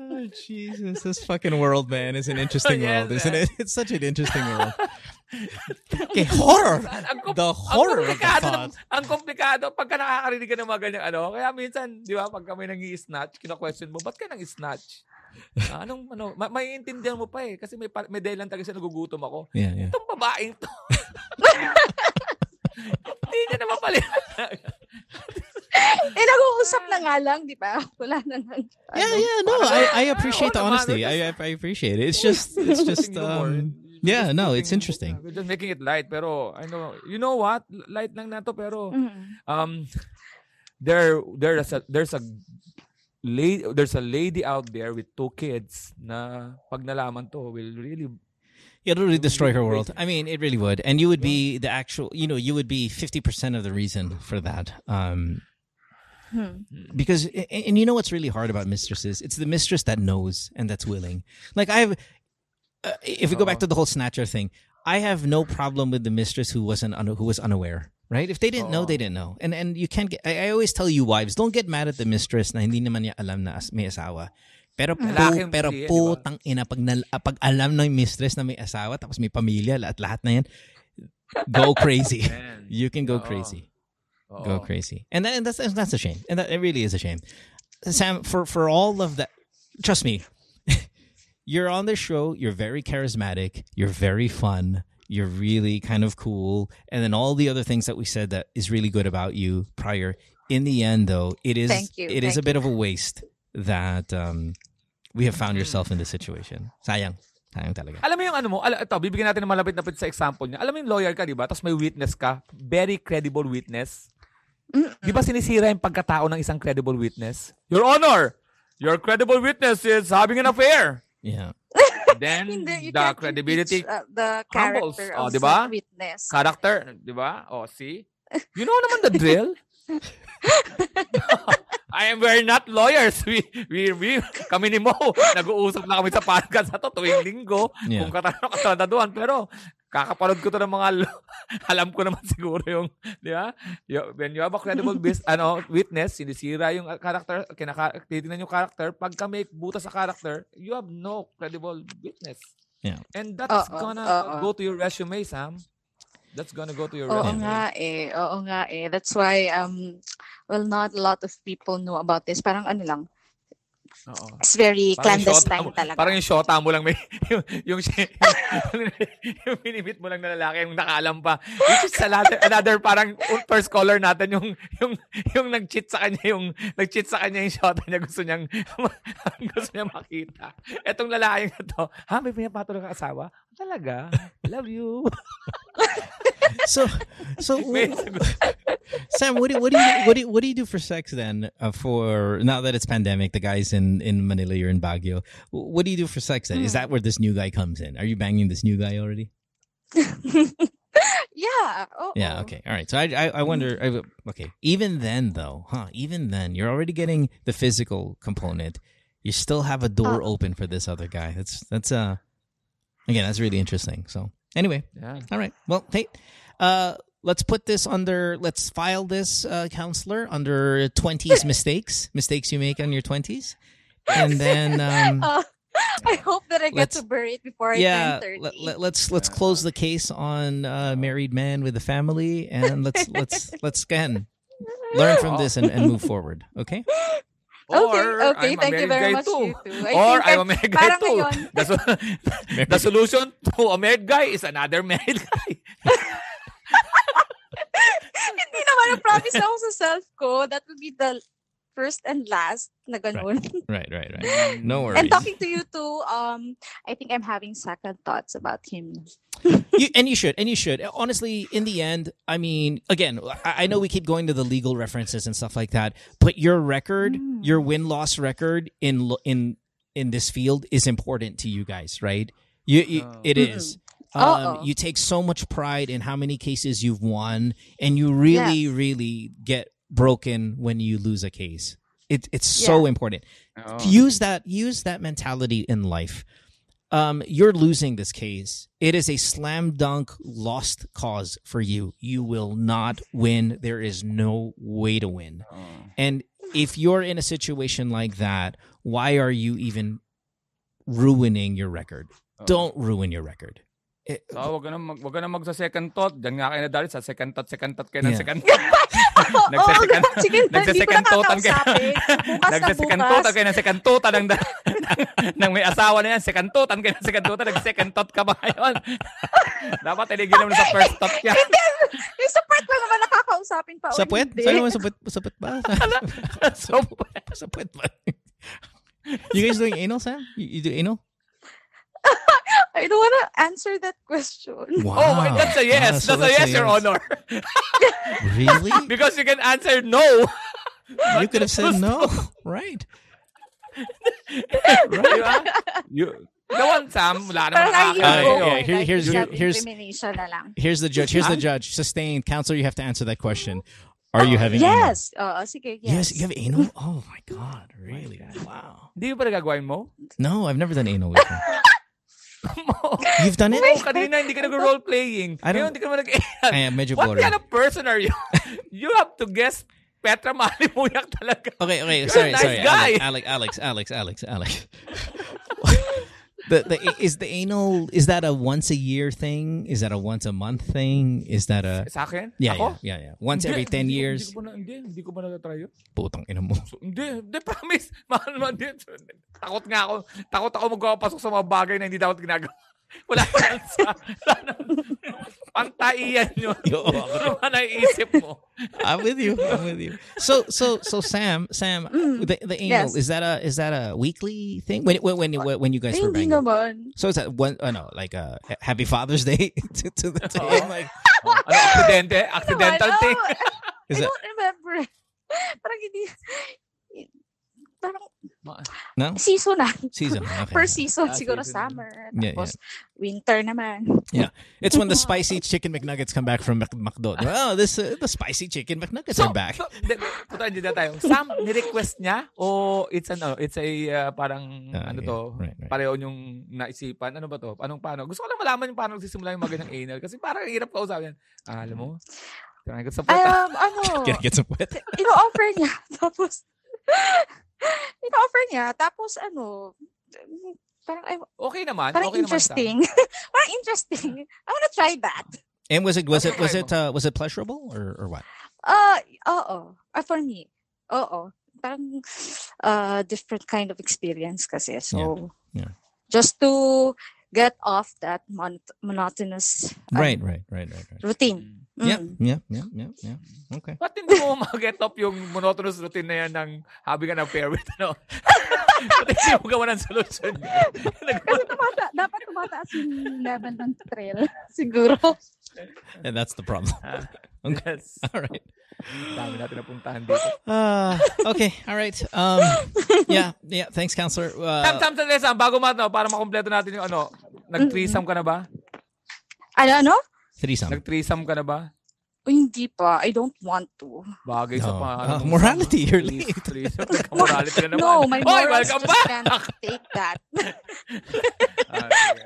Oh, Jesus. This fucking world, man, is an interesting Yes, world, isn't man. it? It's such an interesting world. Okay, horror. Ang, The ang horror of the komplikado ng- thought. ang komplikado pagka nakakarinig ka ng mga ganyang ano. Kaya minsan, di ba, pag kami nang i-snatch, kina-question mo, ba't ka nang i-snatch? Ah, anong, ano, ma- maiintindihan mo pa eh. Kasi may, may dahilan talaga siya nagugutom ako. Yeah, yeah. Itong babaeng to. [laughs] Hindi niya naman pala. [laughs] Eh, nag-uusap na nga lang, di ba? [laughs] Wala na nang... Yeah, yeah, no, I, I appreciate the honesty. I, I appreciate it. It's just, it's just, um, yeah, no, it's interesting. We're just making it light. Pero, I know, you know what? Light lang na to, pero, Mm. um, there, there's a, there's a, lady, there's a lady out there with two kids na pag nalaman to will really yeah, It would really destroy her world. I mean, it really would. And you would be the actual, you know, you would be 50% of the reason for that. Um, Hmm. because, and, and you know what's really hard about mistresses? It's the mistress that knows and that's willing. Like, I have, uh, if we go back to the whole snatcher thing, I have no problem with the mistress who wasn't, un- who was unaware. Right? If they didn't know, they didn't know. And and you can't get, I, I always tell you wives, don't get mad at the mistress na hindi naman niya alam na as, may asawa. Pero po, Lalaking pero hindi, ba? putang ina pag, nal, ah, pag alam ng mistress na may asawa tapos may pamilya at lahat na yan, go crazy. [laughs] You can go Oo. crazy. Oo. Go crazy. And, that, and that's that's a shame. And that it really is a shame. Sam, for for all of that, trust me, [laughs] you're on the show. You're very charismatic. You're very fun. You're really kind of cool. And then all the other things that we said that is really good about you prior. In the end, though, it is Thank you, it is a thank bit of a waste that um, we have found yourself in this situation. Sayang. Sayang talaga. Alam mo yung ano mo, ala, ito, bibigyan natin ng malapit-lapit sa example niya. Alam mo yung lawyer ka, di ba? Tapos may witness ka. Very credible witness. Di ba sinisira yung pagkatao ng isang credible witness? Your Honor, your credible witness is having an affair. Yeah. Then, [laughs] Hindi, the credibility, uh, the crumbles. character Oh, of di ba? witness. character, di ba? O, see? [laughs] You know naman the drill? [laughs] I am we're not lawyers. We, we, we, kami ni Mo, nag-uusap na kami sa podcast na to tuwing linggo Yeah. kung katano katataduan. Pero, kakapanood ko to ng mga lo- [laughs] alam ko naman siguro yung di ba Yo- when you have a credible bis- [laughs] ano witness sinisira yung character kinaka titingnan yung character pagka may butas sa character you have no credible witness Yeah. and that's Oo, gonna oo. go to your resume Sam that's gonna go to your Oo resume nga eh. Oo nga eh. That's why, um, well, not a lot of people know about this. Parang ano lang, Oo. it's very Parang shota clandestine mo- talaga. Parang yung shota mo lang may [laughs] yung yung, yung, [laughs] yung minimit mo lang na lalaki yung nakaalam pa. Which is another, another parang first caller natin yung yung yung nag-cheat sa kanya yung nag-cheat sa kanya yung shota niya gusto niyang [laughs] gusto niya makita. Etong lalaki na to, ha may pinapatulog ka asawa? Talaga? Love you. So, so [laughs] May Sam, what do, what do you what do what do you do for sex then? Uh, for now that it's pandemic, the guys in in Manila, you're in Baguio. What do you do for sex then? Is that where this new guy comes in? Are you banging this new guy already? [laughs] yeah. Oo. Yeah. Okay. All right. So I I, I wonder. I, okay. Even then, though, huh? Even then, you're already getting the physical component. You still have a door Oh. open for this other guy. That's that's uh again that's really interesting. So anyway, yeah. all right. Well, hey, uh, let's put this under. Let's file this, uh, counselor, under twenties [laughs] mistakes, mistakes you make on your twenties, and then [laughs] um, Uh, I hope that I get Let's- to bury it before I yeah, turn 30. let, let, let's let's close the case on uh, married man with a family, and let's let's [laughs] let's again learn from this and, and move forward. Okay. Okay, Or, okay. I'm Thank you very guy much, too. you too. I Or I'm I- a married guy too. [laughs] The, so- [laughs] the solution to a married guy is another married guy. [laughs] hindi naman na-promise ako sa self ko. That would be the first and last na ganun. [laughs] Right. Right. Right. [laughs] No worries. And talking to you too, um, I think I'm having second thoughts about him. [laughs] you, and you should, and you should. Honestly, in the end, I mean, again, I, I know we keep going to the legal references and stuff like that, but your record, your win loss record in in in this field is important to you guys, right? You, you Oh. it is. Um, Uh-oh. you take so much pride in how many cases you've won, and you really, really get broken when you lose a case. It, it's so important. Oh. use that use that mentality in life. Um you're losing this case. It is a slam dunk lost cause for you. You will not win. There is no way to win. And if you're in a situation like that why are you even ruining your record? Don't ruin your record It- So, wag ka na, mag, wag ka na mag sa second thought. Diyan nga kayo nadali sa second thought, second thought kayo ng Yeah. second [laughs] thought. Nagsasecond- Oo, [laughs] sige, hindi ko nagsasecond thoughtan kayo. na Nagsasecond bukas. thought kayo ng second thought ng, ng, [laughs] ng may asawa na yan. Second thought kayo ng second thought. Nag-second thought ka ba ngayon? Dapat tiligin mo na sa first thought yan. Yung sa part ko naman nakakausapin pa. sa puwet? Sabi mo, sa puwet, sa puwet ba? so, sa puwet ba? you guys doing anal, Sam? You, you do anal? I don't want to answer that question. oh, my, that's a yes. Ah, so that's, a yes, Your Honor. [laughs] Really? [laughs] Because you can answer no. [laughs] you could have said no. Right. right? ba? You, the one, Sam, wala naman I akin. Uh, go yeah, for here- here's- here- here's- self-incrimination na lang. Here's the judge. Here's the judge. Sustained. Counselor, you have to answer that question. Are you having anal? Yes. Oo, sige, Yes, yes. you have anal? Oh my god, really? Wow. Hindi mo pa nagagawin mo? No, I've never done anal with you. You've done it? Oh, kanina hindi ka nag-role playing. I don't- Ngayon, hindi ka naman nag Ay, medyo What boring. kind of person are you? [laughs] you have to guess Petra Mahalimuyak talaga. Okay, okay. You're sorry, a nice sorry. guy. Alex, Alex, Alex, Alex, Alex. The the is the anal is that a once a year thing? Is that a once a month thing? Is that a Sa akin? yeah, Ako? yeah, yeah, yeah. Once Hindi, every 10 hindi years. Hindi ko na, hindi, hindi ko ba natatry yun? Putang ina mo. So, hindi, hindi, promise. Mahal naman din. Takot nga ako. Takot ako magpapasok sa mga bagay na hindi dapat ginagawa. [laughs] Wala naman sa... [laughs] Wala naman. Pantaiyan yun. [laughs] Yo, Ano naman naiisip mo? I'm with you. I'm with you. So so so Sam, Sam, the the anal Yes. is that a is that a weekly thing when when when when, when you guys Ay, were hindi banging? naman. So is that one? Oh no, like uh, Happy Father's Day to, to the to Oo. like Ano, aksidente? Accidental Naman, thing? oh, Is I don't remember. Parang hindi... Parang Ma- No? seasonan. Season. Okay. Per season, Ah, siguro season. summer. Yeah, Tapos winter naman. It's when the [laughs] spicy chicken McNuggets come back from Mc- McDo. Oh, this uh, the spicy chicken McNuggets are back. So, punta dyan tayo. Sam, ni-request niya o it's ano, it's a uh, parang Ah, ano yeah. to, Right, right. pareho yung naisipan. Ano ba to? Anong paano? Gusto ko lang malaman yung paano nagsisimula yung mga ganyang anal kasi parang ang hirap kausapin. Ah, alam mo? Kailangan ko sa puwet. Um, ano, [laughs] Get, get some wet. ino-offer niya. [laughs] Tapos, [laughs] ino-offer niya. Tapos, ano, parang, ay, Okay naman. parang okay interesting. [laughs] parang interesting. I wanna try that. And was it was it was it uh, was it pleasurable or or what? Uh, oo. Uh, for me, oo. Parang uh, different kind of experience kasi. So, Yeah. just to get off that mon- monotonous uh, Right, right, right, right, right. routine. Yeah, Mm. yeah, yeah, yeah, yeah. Okay. Ba't hindi mo mag-get up yung monotonous routine na yan ng habi ka ng pair with, ano? [laughs] Ba't hindi mo gawa ng solusyon? Kasi tumata, dapat tumataas yung level ng thrill. Siguro. [laughs] And that's the problem. [laughs] Okay. yes. All right. Dami natin napuntahan dito. Uh, okay. All right. Um, yeah. Yeah. Thanks, counselor. Sam, Uh, Sam, Sam, Sam, bago matno, para makompleto natin yung ano, nag-threesome ka na ba? Ano, ano? threesome. Nag-threesome ka na ba? O, hindi pa. I don't want to. Bagay sa No. pa. Ah, ano, morality, you're threes- late. threesome. Nagka-morality na naman. No, my Hoy, morals welcome just back! can't take that. Ah, sige.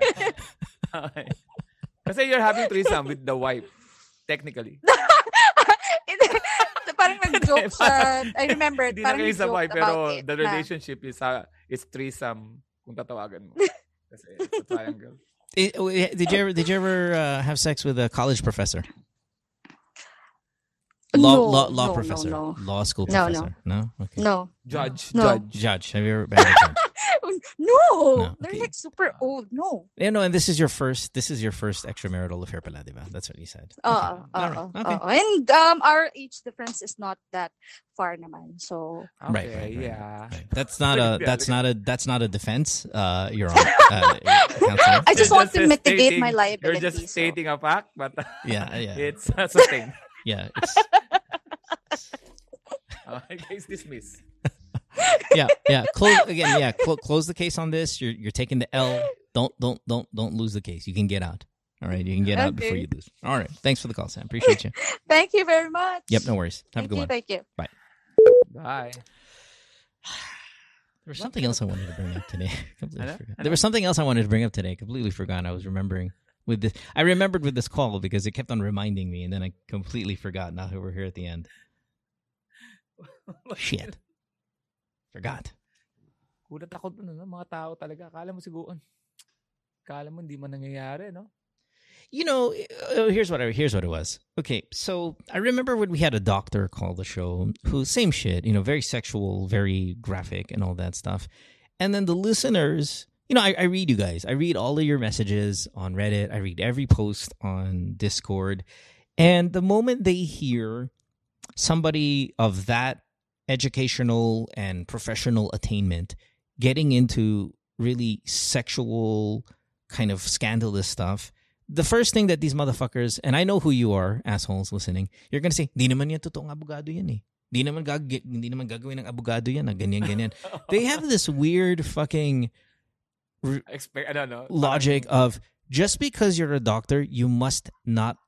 Okay. Kasi you're having threesome with the wife. Technically. [laughs] parang [laughs] nag-joke siya. I remember, Hindi na parang kayo nag-joke sabay, about pero it the na- relationship is uh, is threesome kung tatawagan mo. [laughs] Kasi it's a triangle. Eh, Did you ever did you ever uh, have sex with a college professor? Law No, law, law no, no, professor. no. Law school No, no. No. Okay. No. Judge, No. judge. Judge. Have you ever been a judge? No. No, They're like super old. No. You know, and this is your first. This is your first extramarital affair, pala, diba? That's what you said. Uh, Okay. uh, All right. uh, Okay. uh, And um, our age difference is not that far naman. So, Okay, Right, right, right, yeah. Right. That's not a. That's not a. That's not a defense. Uh, Your Honor. [laughs] Uh. I just You're want to uh, mitigate my liability. You're just so- stating a fact, but [laughs] Yeah, yeah, it's uh, sustained. [laughs] yeah. It's, Okay, case dismissed. Yeah, yeah. Close again. Yeah, clo- close the case on this. You're you're taking the L. Don't don't don't don't lose the case. You can get out. All right, you can get out before you lose. All right. Thanks for the call, Sam. Appreciate you. [laughs] Thank you very much. Yep. No worries. Have a good you. one. Thank you. Bye. Bye. There was something else I wanted to bring up today. [laughs] Completely Ano? forgot. Ano? There was something else I wanted to bring up today. Completely forgot. I was remembering with this. I remembered with this call because it kept on reminding me, and then I completely forgot. Now that we're here at the end. [laughs] Shit. Forgot. Kulat ako dun, ano, mga tao talaga. Akala mo siguro, akala mo hindi man nangyayari, no? You know, uh, here's what I, here's what it was. Okay, so I remember when we had a doctor call the show, who same shit, you know, very sexual, very graphic, and all that stuff. And then the listeners, you know, I, I read you guys. I read all of your messages on Reddit. I read every post on Discord, and the moment they hear somebody of that educational and professional attainment getting into really sexual kind of scandalous stuff the first thing that these motherfuckers, and I know who you are, assholes listening, you're gonna say, di naman yan totoong abogado yan eh. Di naman, gag hindi naman gagawin ng abogado yan na ganyan, ganyan. [laughs] they have this weird fucking Expect, ano, no? logic of just because you're a doctor, you must not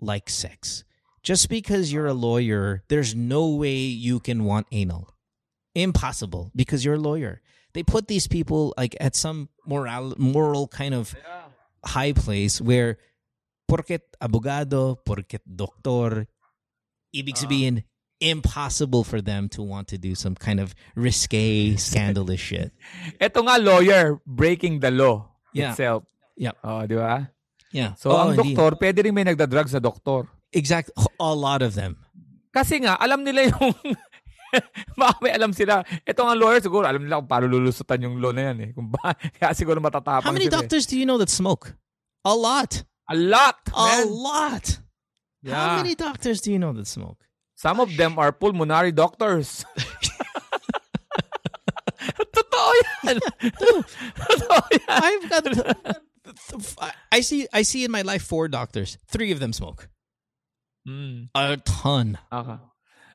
like sex. Just because you're a lawyer, there's no way you can want anal. Impossible because you're a lawyer. They put these people like at some moral moral kind of Yeah. high place where porket abogado, porket doktor, ibig sabihin, impossible for them to want to do some kind of risque, [laughs] scandalous shit. Ito nga, lawyer, breaking the law Yeah. itself. Yep. Oh, di ba? Yeah. So, Oh, ang hindi. doktor, pwede rin may nagda-drug sa doktor. Exact. A lot of them. Kasi nga, alam nila yung... [laughs] Baka may alam sila. Ito nga lawyer, siguro, alam nila kung paano lulusutan yung law na yan eh. Kung ba, [laughs] kaya siguro matatapang How many sila eh. doctors do you know that smoke? A lot. A lot, A lot. Yeah. How many doctors do you know that smoke? Some of them are pulmonary doctors. [laughs] Totoo yan. Totoo yan. I've got. I see. I see in my life four doctors. Three of them smoke. Mm. A ton. Okay.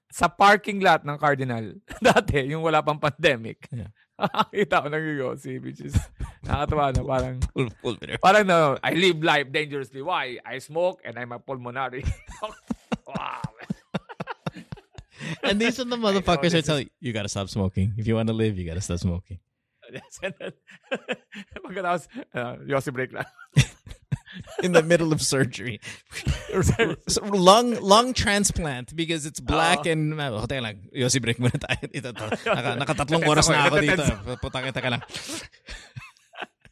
Sa parking lot ng Cardinal, [laughs] dati, yung wala pang pandemic. Yeah. [laughs] Kita ko ng Yossi, which is nakatawa na parang, [laughs] parang no, I live life dangerously. Why? I smoke and I'm a pulmonary. wow. And these are the motherfuckers who tell you, you gotta stop smoking. If you want to live, you gotta stop smoking. Yes, and then, pagkatapos, uh, Yossi break lang. [laughs] In the middle of surgery. [laughs] Lung lung transplant because it's black Oo. and oh, teka lang. Yossi break muna tayo. [laughs] Ito, to. Naka, nakatatlong oras na ako dito. Putang ita ka lang.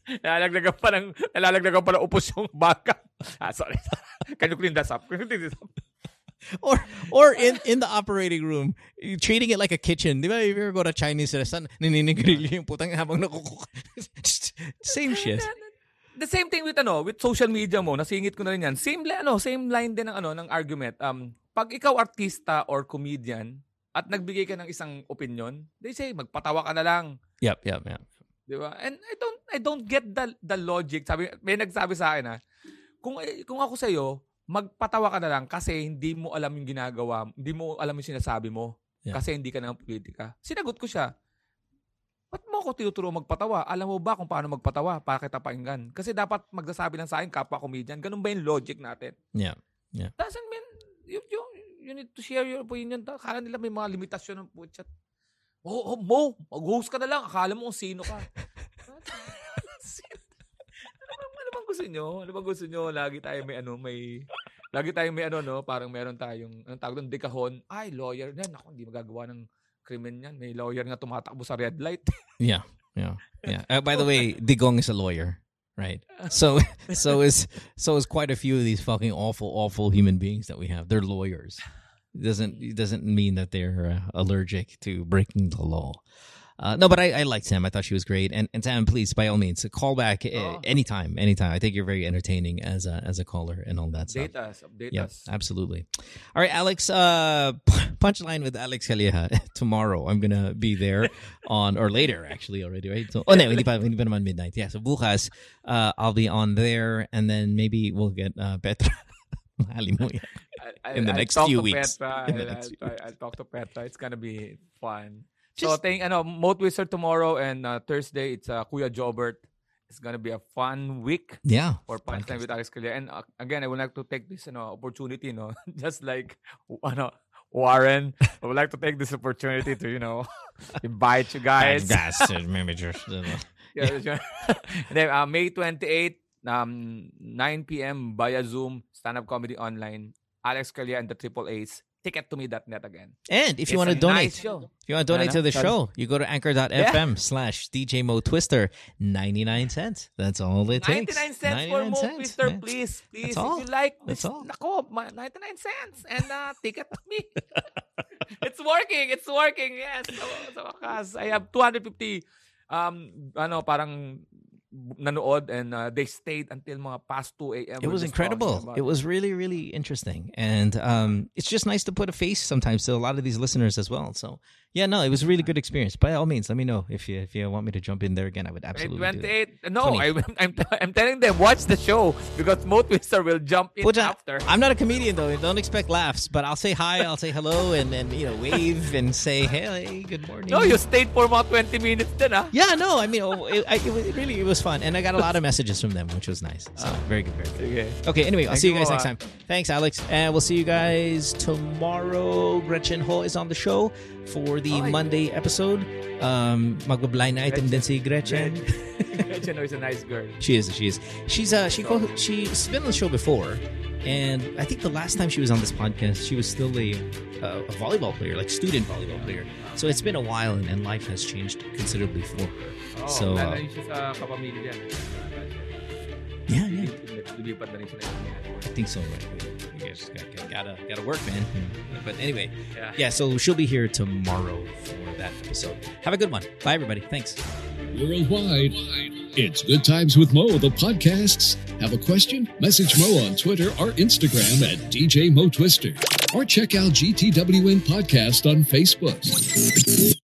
Nalalagdagan pa ng, nalalagdagan pa ng upos yung baka. Ah, sorry. Can you clean that up? Can you clean this up? Or or in in the operating room, treating it like a kitchen. Di ba? If you ever go to Chinese restaurant, nininigrilyo yung putang habang nakukuk. Same shit. The same thing with ano, with social media mo, nasingit ko na rin yan. Same ano, same line din ng ano ng argument. Um, pag ikaw artista or comedian at nagbigay ka ng isang opinion, they say magpatawa ka na lang, Yep, yep, yep. 'di ba? And I don't I don't get the the logic. Sabi may nagsabi sa akin ha, kung eh, kung ako sa iyo, magpatawa ka na lang kasi hindi mo alam yung ginagawa, hindi mo alam yung sinasabi mo. Yeah. Kasi hindi ka ng politika. Sinagot ko siya. Ba't mo ako tinuturo magpatawa? Alam mo ba kung paano magpatawa para kita pakinggan? Kasi dapat magsasabi lang sa akin, kapwa comedian. Ganun ba yung logic natin? Yeah. Doesn't mean, you, you, you need to share your opinion. Akala nila may mga limitasyon ng putya. Oh, oh, Mo, mag-host ka na lang. Akala mo kung sino ka. ano, bang- ano bang gusto nyo? Ano bang gusto nyo? Lagi tayo may ano, may... Lagi tayong may ano, no? Parang meron tayong, anong tawag doon, dekahon. Ay, lawyer yan. Ako, hindi magagawa ng krimen yan. May lawyer nga tumatakbo sa red light. [laughs] Yeah, yeah, yeah. Uh, by the [laughs] way, Digong is a lawyer, right? So, [laughs] so is so is quite a few of these fucking awful, awful human beings that we have. They're lawyers. It doesn't it doesn't mean that they're uh, allergic to breaking the law. Uh, no, but I, I liked Sam. I thought she was great. And and Sam, please, by all means, call back uh, Oh. anytime, anytime. I think you're very entertaining as a as a caller and all that stuff. Update us. Update Yeah, us. absolutely. All right, Alex. Uh, [laughs] punchline with Alex Calleja [laughs] tomorrow. I'm gonna be there [laughs] on or later actually already, right? So, oh no, hindi pa, hindi pa naman midnight. Yeah, so bukas, uh, I'll be on there, and then maybe we'll get uh, Petra. Mahalimuyak. I- in the I'll next few weeks. Petra. In the I'll, next few I'll, I'll talk to Petra. It's gonna be fun. So Just- thank ano, Mo Twister tomorrow and uh, Thursday it's uh, Kuya Jobert. It's gonna be a fun week Yeah. for Punchline with Alex Calleja. And uh, again, I would like to take this you know, opportunity, no, [laughs] just like ano, Warren. I would like to take this opportunity to you know [laughs] invite you guys. Bastard, maybe just. Yeah, [laughs] then, uh, May 28, um, 9 p.m. via Zoom, stand-up comedy online. Alex Calleja and the Triple A's. Ticket2Me.net again. And if you want to donate, nice if you want to donate to the Sorry. show, you go to anchor.fm slash DJ Mo Twister. 99 cents. That's all it takes. 99 cents for 99 Mo cents, Twister, man. please. Please. That's all. If you like That's this, all. nako, 99 cents. And uh, ticket to me. [laughs] it's working. It's working. Yes. So, I have 250 um ano parang nanood and uh, they stayed until mga past 2 a.m. It was incredible. It was really, really interesting. And um, it's just nice to put a face sometimes to a lot of these listeners as well. So, yeah, no, it was a really good experience. By all means, let me know if you if you want me to jump in there again. I would absolutely. 28. No, I, [laughs] I'm, I'm telling them, watch the show because Mo Twister will jump in after. I'm not a comedian though. Don't expect laughs, but I'll say hi, I'll say hello, and then you know wave and say hey, good morning. No, you stayed for about 20 minutes then, ah. Yeah, no, I mean, oh, it, I, it, really it was fun, and I got a lot of messages from them, which was nice. So very good, very good. Okay. Okay, anyway, I'll Thank see you guys next ah. time. Thanks, Alex. And we'll see you guys tomorrow. Gretchen Ho is on the show for the Ay. Monday episode. Um, magbablind item din si Gretchen. [laughs] Gretchen is a nice girl. She is, she is. She's uh she co- she's been on the show before. And I think the last time she was on this podcast, she was still a, uh, a volleyball player, like student volleyball player. So it's been a while, and, and life has changed considerably for her. Oh, So, uh, na rin siya sa kapamilya. Yeah, yeah. Lumipat na rin siya. I think so, right? You guys got, got, gotta gotta work, man. Mm-hmm. But anyway, Yeah. yeah. So she'll be here tomorrow for that episode. Have a good one. Bye, everybody. Thanks. Worldwide, it's Good Times with Mo, the podcasts. Have a question? Message Mo on Twitter or Instagram at DJ Mo Twister. Or check out GTWM Podcast on Facebook.